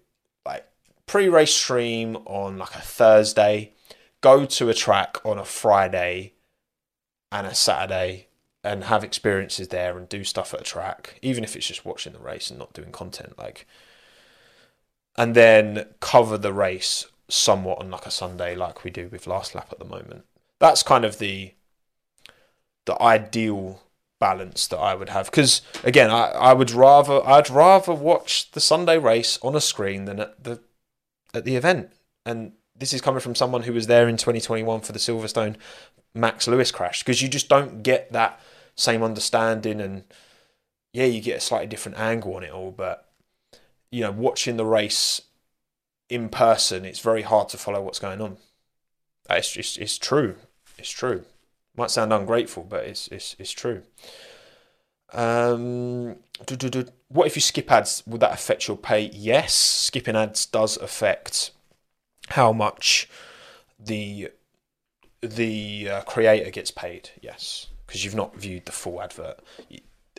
Speaker 1: like pre-race stream on like a Thursday, go to a track on a Friday and a Saturday, and have experiences there and do stuff at a track, even if it's just watching the race and not doing content, like, and then cover the race somewhat on like a Sunday, like we do with Last Lap at the moment. That's kind of the the ideal balance that I would have. Because again, I, I would rather I'd rather watch the Sunday race on a screen than at the at the event. And this is coming from someone who was there in 2021 for the Silverstone Max Lewis crash because you just don't get that same understanding and yeah, you get a slightly different angle on it all. But you know, watching the race in person, it's very hard to follow what's going on. It's just it's true. It's true. Might sound ungrateful, but it's it's it's true. Um, what if you skip ads? Would that affect your pay? Yes, skipping ads does affect how much the the uh, creator gets paid. Yes, because you've not viewed the full advert.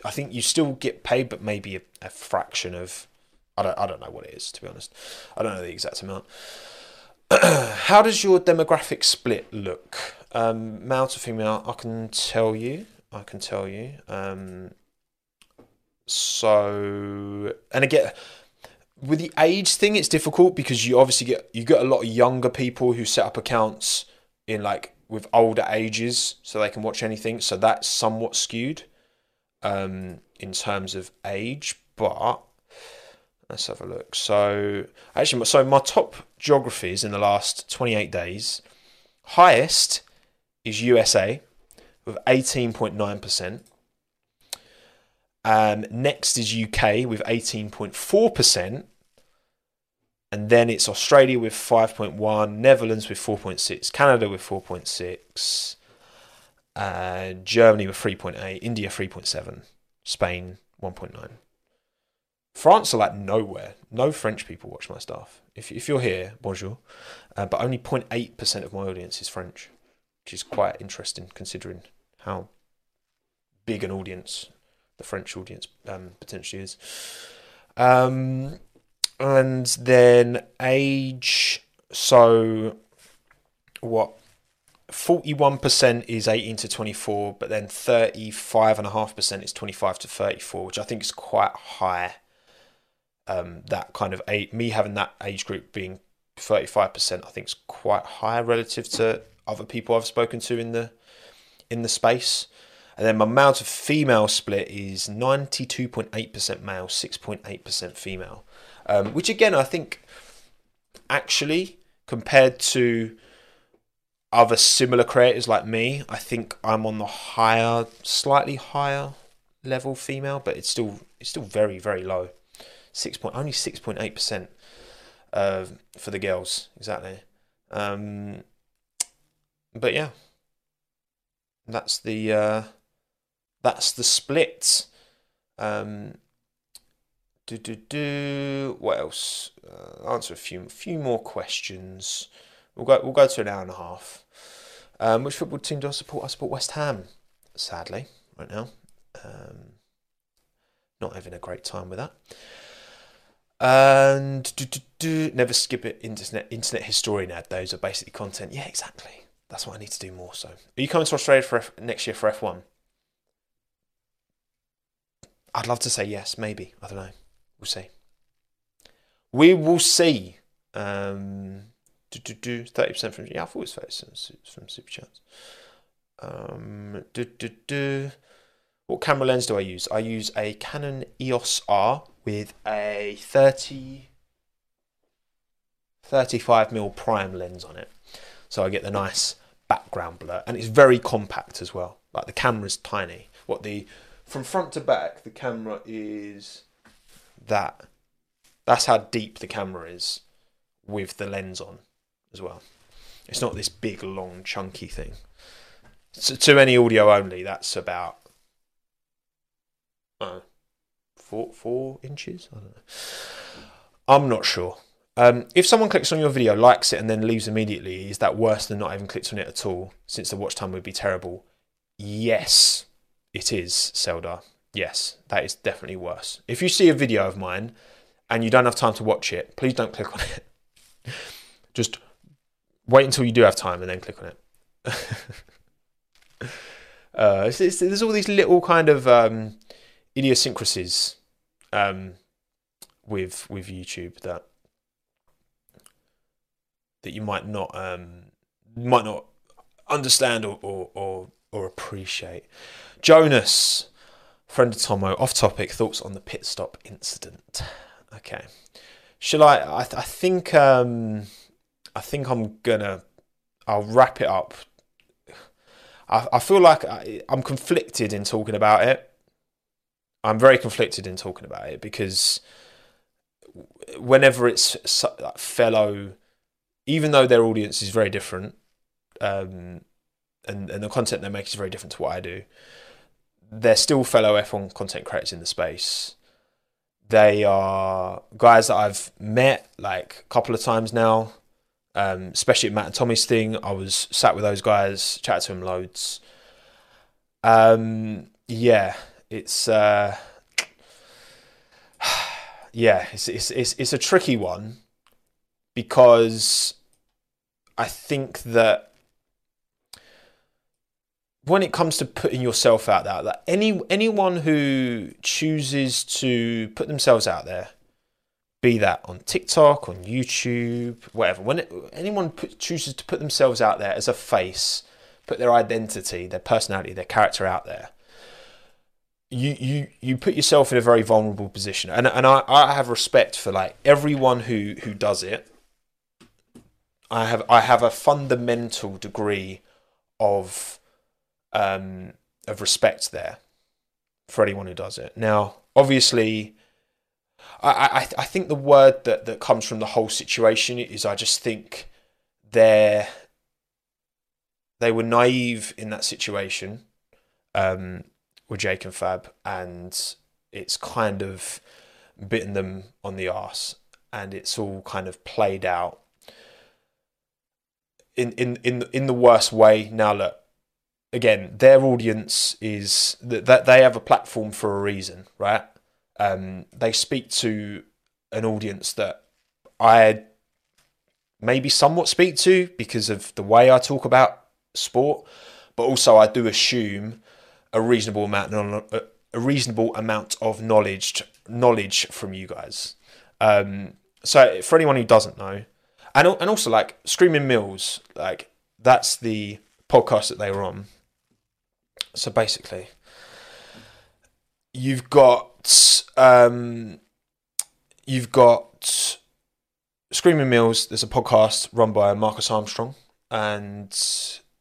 Speaker 1: I think you still get paid, but maybe a, a fraction of. I don't. I don't know what it is to be honest. I don't know the exact amount. How does your demographic split look? Um, male to female, I can tell you. I can tell you. Um, so, and again, with the age thing, it's difficult because you obviously get you get a lot of younger people who set up accounts in like with older ages, so they can watch anything. So that's somewhat skewed um, in terms of age, but let's have a look. So actually, so my top geographies in the last 28 days, highest is USA with 18.9%. Um, next is UK with 18.4%. And then it's Australia with 5.1, Netherlands with 4.6, Canada with 4.6, uh, Germany with 3.8, India 3.7, Spain 1.9. France are like nowhere. No French people watch my stuff. If, if you're here, bonjour. Uh, but only 0.8% of my audience is French which is quite interesting considering how big an audience the French audience um, potentially is. Um, and then age, so what? 41% is 18 to 24, but then 35.5% is 25 to 34, which I think is quite high. Um, that kind of age, me having that age group being 35%, I think is quite high relative to other people I've spoken to in the in the space. And then my male to female split is 92.8% male, 6.8% female. Um, which again, I think actually compared to other similar creators like me, I think I'm on the higher, slightly higher level female, but it's still it's still very very low. Six point only six point eight percent uh, for the girls exactly. Um, but yeah, that's the uh, that's the split. Um, do do do. What else? Uh, answer a few few more questions. We'll go we'll go to an hour and a half. Um, which football team do I support? I support West Ham. Sadly, right now, um, not having a great time with that. And do, do, do, never skip it. Internet internet historian ad. Those are basically content. Yeah, exactly. That's what I need to do more so. Are you coming to Australia for F- next year for F1? I'd love to say yes, maybe. I don't know. We'll see. We will see. Um, do, do, do, 30% from. Yeah, I thought it was 30% from Super Chats. Um, do, do, do. What camera lens do I use? I use a Canon EOS R with a 30, 35mm prime lens on it. So I get the nice background blur, and it's very compact as well. Like the camera's tiny. What the from front to back, the camera is that. That's how deep the camera is with the lens on as well. It's not this big, long, chunky thing. So to any audio only, that's about uh, four four inches. I don't know. I'm not sure. Um, if someone clicks on your video, likes it, and then leaves immediately, is that worse than not having clicked on it at all? Since the watch time would be terrible. Yes, it is, Zelda. Yes, that is definitely worse. If you see a video of mine and you don't have time to watch it, please don't click on it. Just wait until you do have time and then click on it. uh, it's, it's, there's all these little kind of um, idiosyncrasies um, with with YouTube that that you might not um, might not understand or, or, or, or appreciate. Jonas, friend of Tommo, off topic thoughts on the pit stop incident. Okay, shall I? I, I think um, I think I'm gonna. I'll wrap it up. I, I feel like I, I'm conflicted in talking about it. I'm very conflicted in talking about it because whenever it's fellow, even though their audience is very different, um, and and the content they make is very different to what I do, they're still fellow F1 content creators in the space. They are guys that I've met like a couple of times now, um, especially at Matt and Tommy's thing. I was sat with those guys, chatted to them loads. Um, yeah, it's uh, yeah, it's, it's it's it's a tricky one because I think that when it comes to putting yourself out there, that any anyone who chooses to put themselves out there, be that on TikTok, on YouTube, whatever, when it, anyone put, chooses to put themselves out there as a face, put their identity, their personality, their character out there, you you you put yourself in a very vulnerable position, and and I, I have respect for like everyone who who does it. I have I have a fundamental degree of um, of respect there for anyone who does it. Now, obviously, I, I, I think the word that, that comes from the whole situation is I just think they're they were naive in that situation um, with Jake and Fab, and it's kind of bitten them on the arse, and it's all kind of played out in in in in the worst way. Now, look, again, their audience is that they have a platform for a reason, right? Um, they speak to an audience that I maybe somewhat speak to because of the way I talk about sport, but also I do assume a reasonable amount a reasonable amount of knowledge knowledge from you guys. Um, so for anyone who doesn't know, and and also like Screaming Mills, like that's the podcast that they were on so basically, you've got um, you've got Screaming Mills. There's a podcast run by Marcus Armstrong and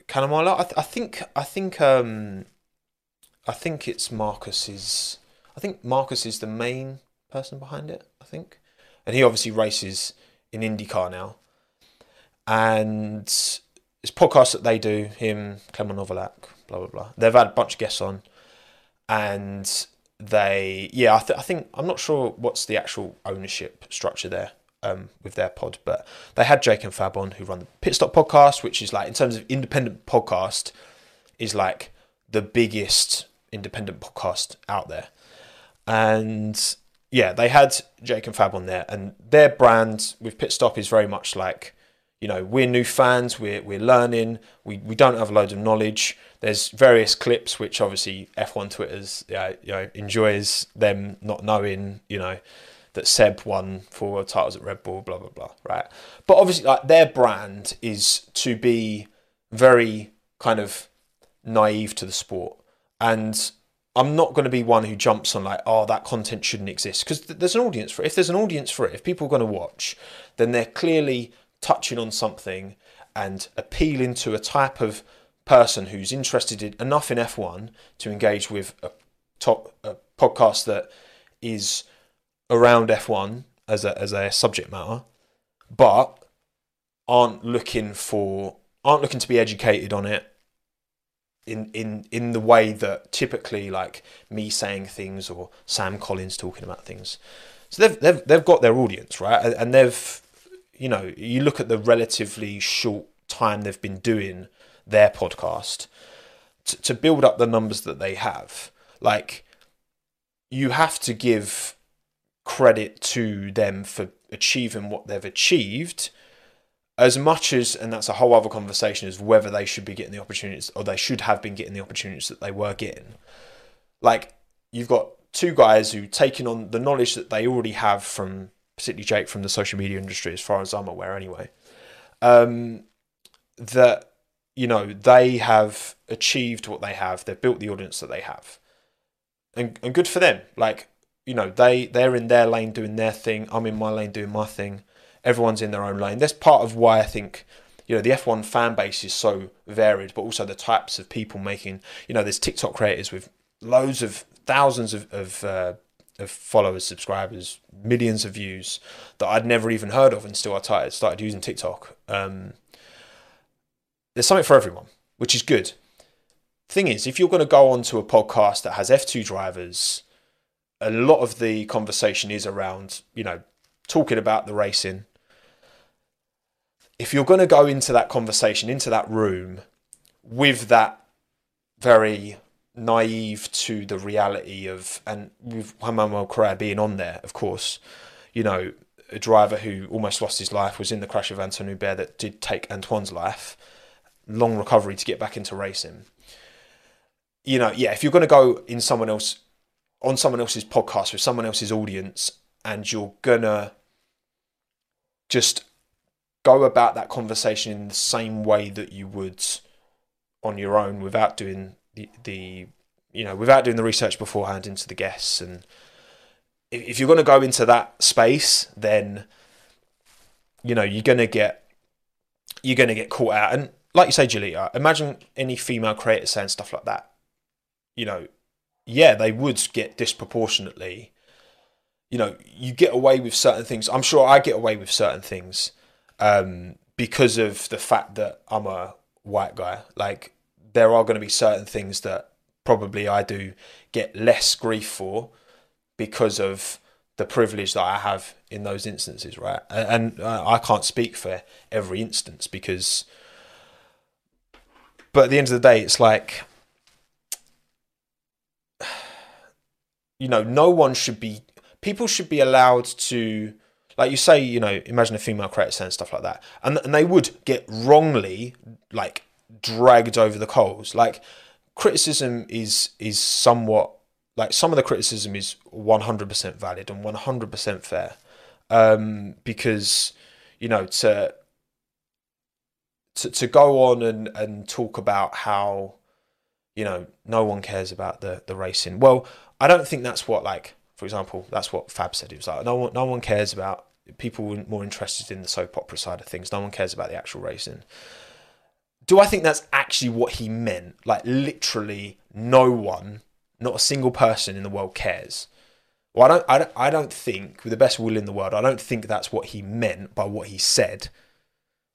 Speaker 1: Kanamala. I, th- I think I think um, I think it's Marcus's. I think Marcus is the main person behind it. I think, and he obviously races in IndyCar now. And it's podcasts that they do. Him, Clement Novalak, blah blah blah. They've had a bunch of guests on, and they yeah I, th- I think I'm not sure what's the actual ownership structure there um, with their pod, but they had Jake and Fab on who run the Pit Stop podcast, which is like in terms of independent podcast, is like the biggest independent podcast out there, and yeah, they had Jake and Fab on there, and their brand with Pit Stop is very much like you know we're new fans we're, we're learning we, we don't have a load of knowledge. There's various clips which obviously f1 twitters uh, you know enjoys them not knowing you know that seb won four world titles at red bull blah blah blah right? But obviously like their brand is to be very kind of naive to the sport. And I'm not going to be one who jumps on like, oh, that content shouldn't exist because th- there's an audience for it. If there's an audience for it, if people are going to watch, then they're clearly touching on something and appealing to a type of person who's interested in, enough in F1 to engage with a top a podcast that is around F1 as a as a subject matter, but aren't looking for aren't looking to be educated on it in in in the way that typically like me saying things or Sam Collins talking about things. So they've they've they've got their audience right, and they've you know, you look at the relatively short time they've been doing their podcast to, to build up the numbers that they have. Like, you have to give credit to them for achieving what they've achieved as much as and that's a whole other conversation as whether they should be getting the opportunities or they should have been getting the opportunities that they were getting. Like you've got two guys who taking on the knowledge that they already have from particularly Jake from the social media industry as far as I'm aware anyway um, that you know they have achieved what they have. They've built the audience that they have. And, and good for them. Like you know they they're in their lane doing their thing. I'm in my lane doing my thing everyone's in their own lane that's part of why i think you know the f1 fan base is so varied but also the types of people making you know there's tiktok creators with loads of thousands of of, uh, of followers subscribers millions of views that i'd never even heard of until i started, using tiktok um, there's something for everyone which is good thing is if you're going to go onto a podcast that has f2 drivers a lot of the conversation is around, you know, talking about the racing. If you're going to go into that conversation, into that room with that very naive to the reality of, and with Juan Manuel Correa being on there, of course, you know, a driver who almost lost his life was in the crash of Antoine Hubert that did take Antoine's life. Long recovery to get back into racing. You know, yeah, if you're going to go in someone else on someone else's podcast with someone else's audience and you're gonna just go about that conversation in the same way that you would on your own without doing the, the you know without doing the research beforehand into the guests and if, you're going to go into that space then you know you're going to get you're going to get caught out and like you say Julia imagine any female creator saying stuff like that you know yeah, they would get disproportionately. You know, you get away with certain things. I'm sure I get away with certain things um, because of the fact that I'm a white guy. Like, there are going to be certain things that probably I do get less grief for because of the privilege that I have in those instances, right? And, and uh, I can't speak for every instance because, but at the end of the day, it's like you know, no one should be, people should be allowed to, like you say, you know, imagine a female creator saying stuff like that. And, and they would get wrongly, like, dragged over the coals. Like, criticism is, is somewhat, like, some of the criticism is 100% valid and 100% fair. Um, because, you know, to, to, to go on and, and talk about how, you know, no one cares about the, the racing. Well, I don't think that's what like for example that's what Fab said. It was like no one no one cares about people were more interested in the soap opera side of things. No one cares about the actual racing. Do I think that's actually what he meant? Like literally no one, not a single person in the world cares. Well, I don't, I don't, I don't think, with the best will in the world, I don't think that's what he meant by what he said.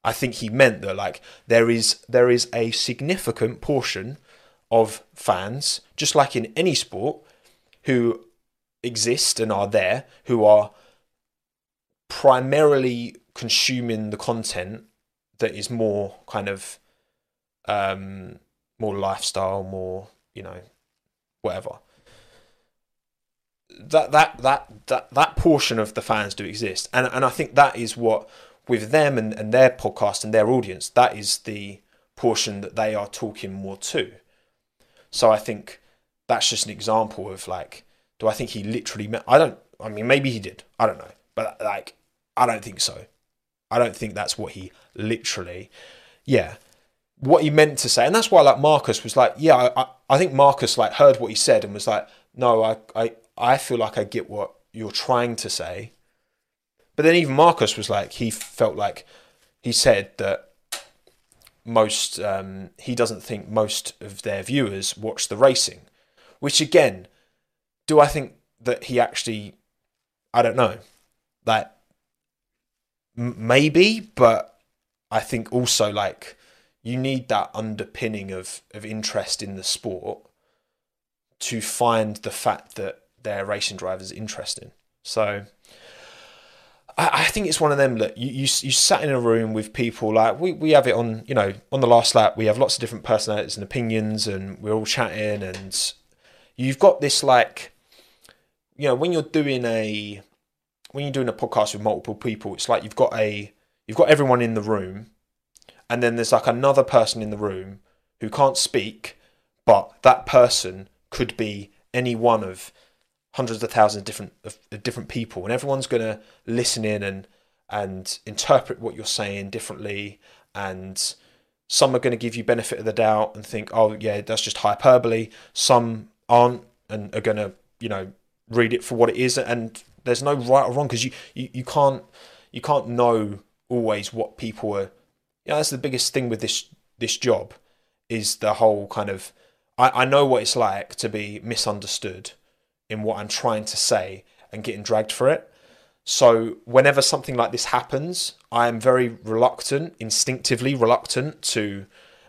Speaker 1: I think he meant that like there is there is a significant portion of fans, just like in any sport, who exist and are there who are primarily consuming the content that is more kind of um, more lifestyle, more you know, whatever. That that that that that portion of the fans do exist, and and I think that is what with them and, and their podcast and their audience, that is the portion that they are talking more to. So I think that's just an example of like, do I think he literally? I don't. I mean, maybe he did. I don't know, but like, I don't think so. I don't think that's what he literally. Yeah, what he meant to say, and that's why like Marcus was like, yeah, I, I think Marcus like heard what he said and was like, no, I, I, I feel like I get what you're trying to say. But then even Marcus was like, he felt like he said that most um, he doesn't think most of their viewers watch the racing. Which again, do I think that he actually? I don't know. Like maybe, but I think also like you need that underpinning of of interest in the sport to find the fact that their racing drivers interesting. So I, I think it's one of them that you, you you sat in a room with people like we, we have it on you know on the last lap we have lots of different personalities and opinions and we're all chatting and you've got this like you know when you're doing a when you're doing a podcast with multiple people it's like you've got a you've got everyone in the room and then there's like another person in the room who can't speak but that person could be any one of hundreds of thousands of different of, of different people, and everyone's to listen in and and interpret what you're saying differently, and some are going to give you benefit of the doubt and think, oh yeah, that's just hyperbole. Some aren't and are going to you know read it for what it is, and there's no right or wrong because you, you you can't you can't know always what people are. You know, that's the biggest thing with this this job is the whole kind of I, I know what it's like to be misunderstood in what I'm trying to say and getting dragged for it. So whenever something like this happens, I am very reluctant, instinctively reluctant to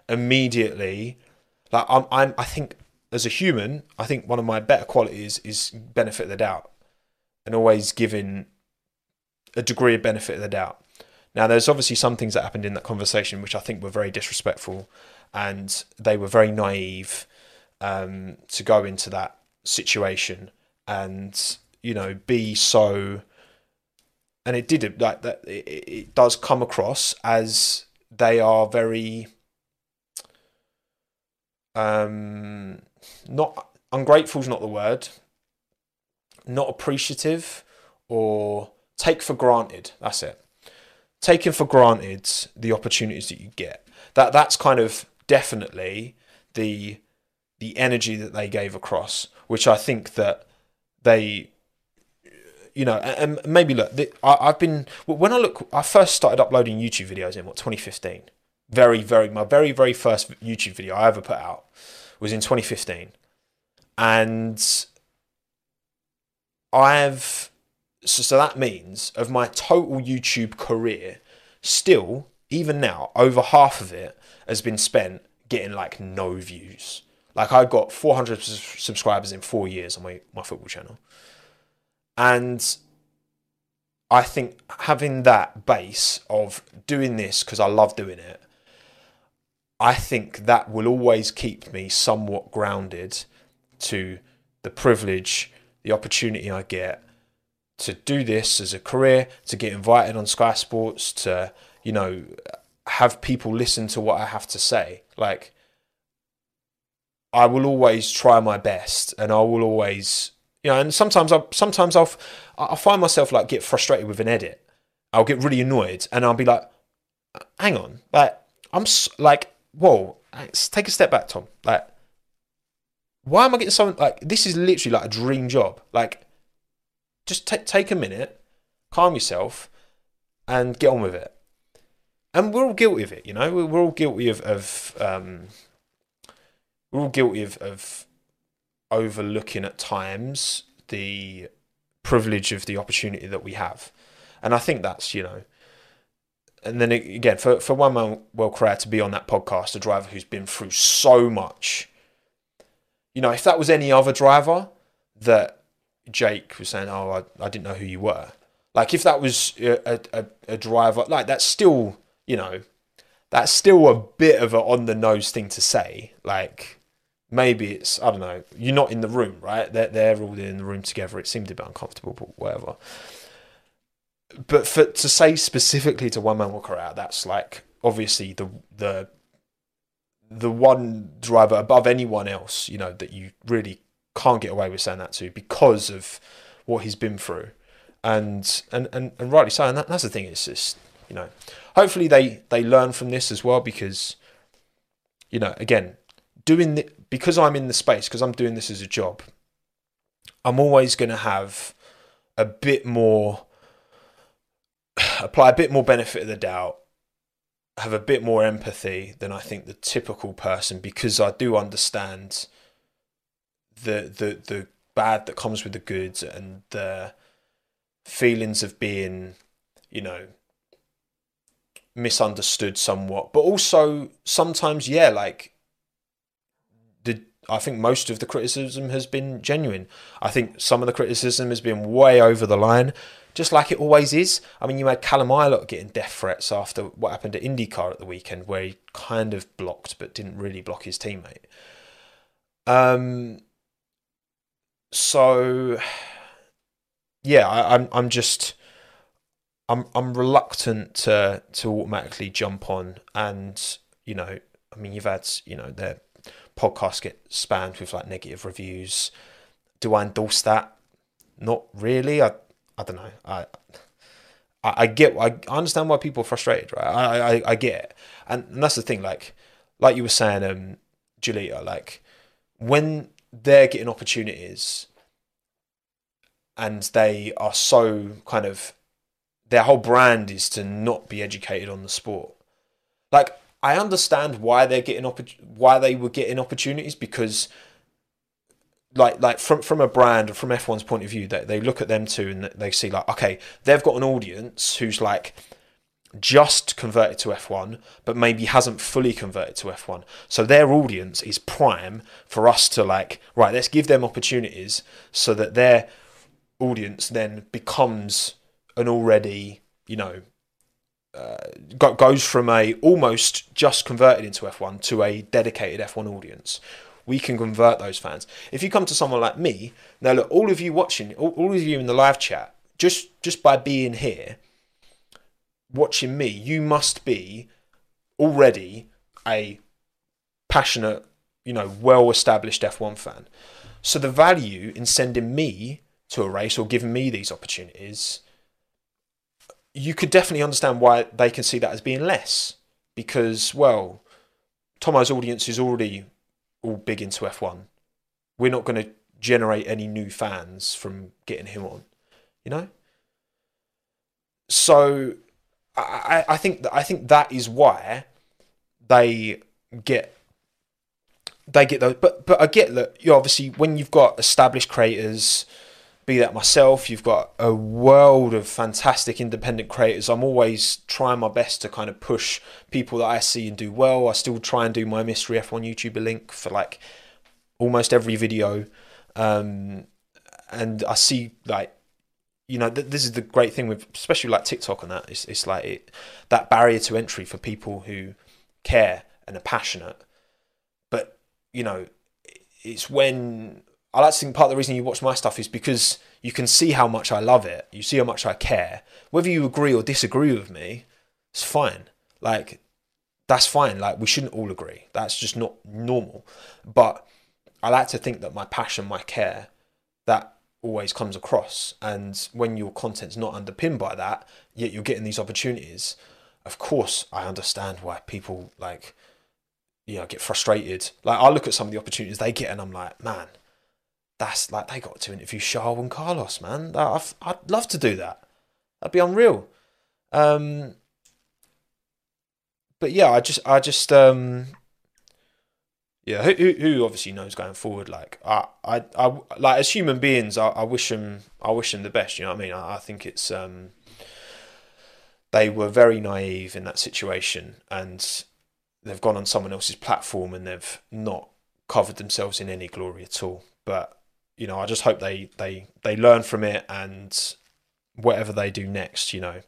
Speaker 1: immediately like I'm, I'm I think as a human, I think one of my better qualities is benefit of the doubt and always giving a degree of benefit of the doubt. Now, there's obviously some things that happened in that conversation which I think were very disrespectful and they were very naive um, to go into that situation and you know be so and it did like that it, it does come across as they are very um not ungrateful is not the word not appreciative or take for granted that's it. Taking for granted the opportunities that you get. That that's kind of definitely the the energy that they gave across, which I think that they, you know, and maybe look, I, have been when I look, I first started uploading YouTube videos in what 2015. Very, very, my very, very first YouTube video I ever put out was in 2015, and I've so, so that means of my total YouTube career, still even now, over half of it has been spent getting like no views like I got 400 subscribers in four years on my, my football channel. And I think having that base of doing this because I love doing it, I think that will always keep me somewhat grounded to the privilege, the opportunity I get to do this as a career, to get invited on Sky Sports, to, you know, have people listen to what I have to say. Like, I will always try my best, and I will always, you know, and sometimes I sometimes I'll I find myself like get frustrated with an edit. I'll get really annoyed, and I'll be like, "Hang on, like I'm like, whoa, take a step back, Tom. Like, why am I getting something like this? Is literally like a dream job. Like, just t- take a minute, calm yourself, and get on with it. And we're all guilty of it, you know. We're all guilty of of um, we're all guilty of, of overlooking at times the privilege of the opportunity that we have. And I think that's, you know, and then again, for, for one man, well, Correa to be on that podcast, a driver who's been through so much, you know, if that was any other driver that Jake was saying, oh, I, I didn't know who you were. Like if that was a, a, a driver, like that's still, you know, that's still a bit of a on the nose thing to say. Like, maybe it's I don't know. You're not in the room, right? They're they're all in the room together. It seemed a bit uncomfortable, but whatever. But for to say specifically to Juan Manuel Correa, that's like obviously the the the one driver above anyone else, you know, that you really can't get away with saying that to because of what he's been through. And and, and, and rightly so, and that, that's the thing, it's just you know hopefully they, they learn from this as well because you know, again, doing the, because I'm in the space, because I'm doing this as a job, I'm always going to have a bit more, apply a bit more benefit of the doubt, have a bit more empathy than I think the typical person, because I do understand the the the bad that comes with the good and the feelings of being, you know, misunderstood somewhat, but also sometimes, yeah, like the I think most of the criticism has been genuine. I think some of the criticism has been way over the line, just like it always is. I mean, you had Callum Ilott getting death threats after what happened at IndyCar at the weekend, where he kind of blocked but didn't really block his teammate. Um. So, yeah, I, I'm I'm just I'm I'm reluctant to to automatically jump on and you know I mean you've had you know their podcasts get spammed with like negative reviews. Do I endorse that? Not really. I I don't know. I I, get I understand why people are frustrated, right? I, I I get it. And, and that's the thing, like like you were saying, um Julia, like when they're getting opportunities and they are so kind of their whole brand is to not be educated on the sport. Like I understand why they're getting opp- why they were getting opportunities because like like from from a brand from F1's point of view they, they look at them too and they see like okay they've got an audience who's like just converted to F1 but maybe hasn't fully converted to F1 so their audience is prime for us to like right let's give them opportunities so that their audience then becomes an already, you know, uh, goes from a almost just converted into F1 to a dedicated F1 audience. We can convert those fans. If you come to someone like me, now look, all of you watching, all, all of you in the live chat, just just by being here, watching me, you must be already a passionate, you know, well established F1 fan. So the value in sending me to a race or giving me these opportunities you could definitely understand why they can see that as being less because, well, Tommo's audience is already all big into F1. We're not going to generate any new fans from getting him on, you know. So, I, I think that I think that is why they get they get those. But but I get that you obviously when you've got established creators be that myself. You've got a world of fantastic independent creators. I'm always trying my best to kind of push people that I see and do well. I still try and do my mystery F1 YouTuber link for like almost every video. Um, and I see like you know th- this is the great thing with especially like TikTok and that it's, it's like it, that barrier to entry for people who care and are passionate but you know it's when I like to think part of the reason you watch my stuff is because you can see how much I love it. You see how much I care. Whether you agree or disagree with me, it's fine. Like, that's fine. Like, we shouldn't all agree. That's just not normal. But I like to think that my passion, my care, that always comes across. And when your content's not underpinned by that, yet you're getting these opportunities, of course, I understand why people like, you know, get frustrated. Like, I look at some of the opportunities they get and I'm like, man, that's like they got to interview Charles and Carlos, man. i would love to do that. That'd be unreal. Um, but yeah, I just, I just, um, yeah, who, who obviously knows going forward. Like, I, I, I like as human beings, I, I wish them, I wish them the best. You know what I mean? I, I think it's, um, they were very naive in that situation, and they've gone on someone else's platform and they've not covered themselves in any glory at all. But you know, I just hope they they they learn from it and whatever they do next, you know.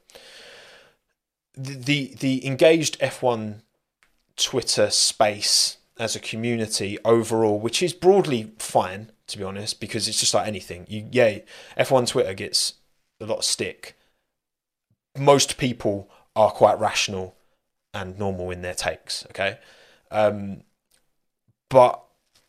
Speaker 1: The the, the engaged F1 Twitter space as a community overall, which is broadly fine to be honest, because it's just like anything. You yeah, F1 Twitter gets a lot of stick. Most people are quite rational and normal in their takes, okay? Um, but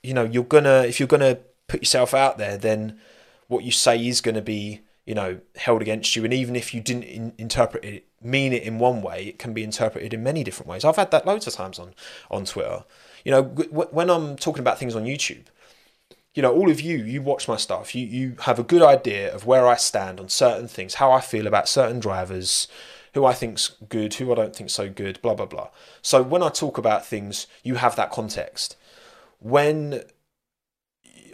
Speaker 1: you know, you're gonna if you're gonna put yourself out there, then what you say is going to be, you know, held against you. And even if you didn't in- interpret it, mean it in one way, it can be interpreted in many different ways. I've had that loads of times on on Twitter. You know, w- when I'm talking about things on YouTube, you know, all of you, you watch my stuff. You you have a good idea of where I stand on certain things, how I feel about certain drivers, who I think's good, who I don't think so good, blah blah blah. So when I talk about things, you have that context. When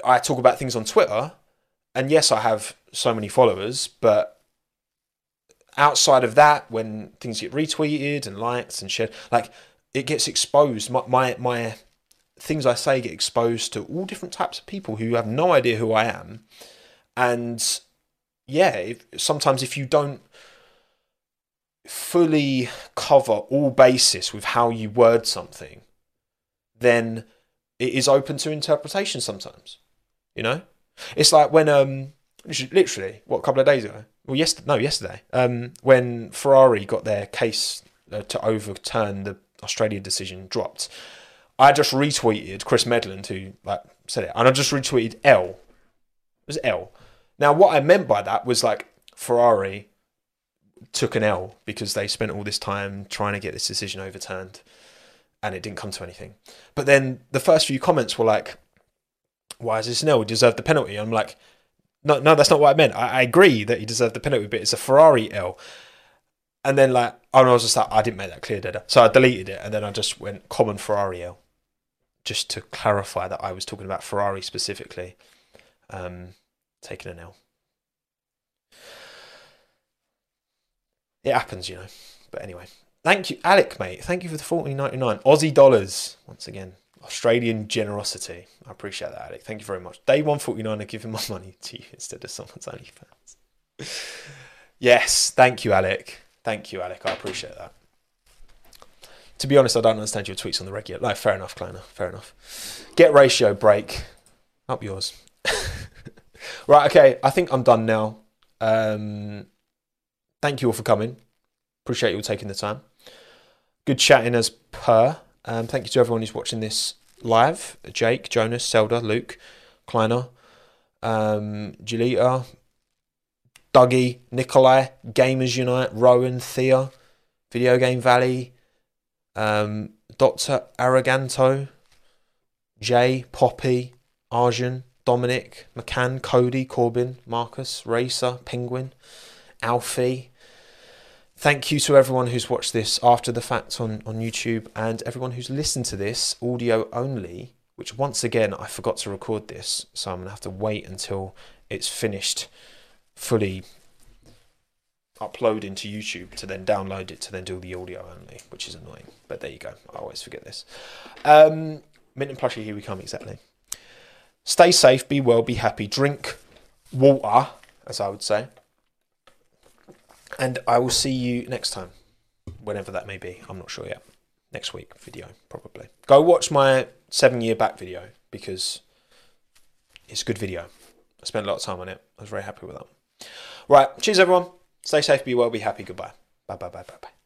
Speaker 1: I talk about things on Twitter, and yes, I have so many followers, but outside of that, when things get retweeted and liked and shared, like it gets exposed. My my, my things I say get exposed to all different types of people who have no idea who I am. And yeah, if, sometimes if you don't fully cover all basis with how you word something, then it is open to interpretation sometimes. You know? It's like when um literally what a couple of days ago. Well, yesterday, no, yesterday. Um, when Ferrari got their case uh, to overturn the Australian decision dropped, I just retweeted Chris Medland who like said it, and I just retweeted L. It was L. Now, what I meant by that was like Ferrari took an L because they spent all this time trying to get this decision overturned and it didn't come to anything. But then the first few comments were like, why is this L? He deserved the penalty. I'm like, no, no, that's not what I meant. I, I agree that he deserved the penalty, but it's a Ferrari L. And then like, and I was just like, I didn't make that clear, did I? So I deleted it, and then I just went common Ferrari L, just to clarify that I was talking about Ferrari specifically, um, taking an L. It happens, you know. But anyway, thank you, Alec, mate. Thank you for the fourteen ninety nine Aussie dollars once again. Australian generosity. I appreciate that, Alec. Thank you very much. Day 149 are giving my money to you instead of someone's OnlyFans. yes, thank you, Alec. Thank you, Alec. I appreciate that. To be honest, I don't understand your tweets on the regular. No, fair enough, Kleiner. Fair enough. Get ratio break. Up yours. right, okay. I think I'm done now. Um, thank you all for coming. Appreciate you all taking the time. Good chatting as per. Um, thank you to everyone who's watching this live Jake, Jonas, Zelda, Luke, Kleiner, um, Julita, Dougie, Nikolai, Gamers Unite, Rowan, Thea, Video Game Valley, um, Dr. Araganto, Jay, Poppy, Arjun, Dominic, McCann, Cody, Corbin, Marcus, Racer, Penguin, Alfie, Thank you to everyone who's watched this after the fact on, on YouTube and everyone who's listened to this audio only, which once again I forgot to record this, so I'm going to have to wait until it's finished fully uploading to YouTube to then download it to then do the audio only, which is annoying. But there you go. I always forget this. Um, Minton Plushie, here we come, exactly. Stay safe, be well, be happy, drink water, as I would say. And I will see you next time, whenever that may be. I'm not sure yet. Next week video, probably. Go watch my seven year back video because it's a good video. I spent a lot of time on it. I was very happy with that. Right. Cheers, everyone. Stay safe, be well, be happy. Goodbye. Bye, bye, bye, bye, bye.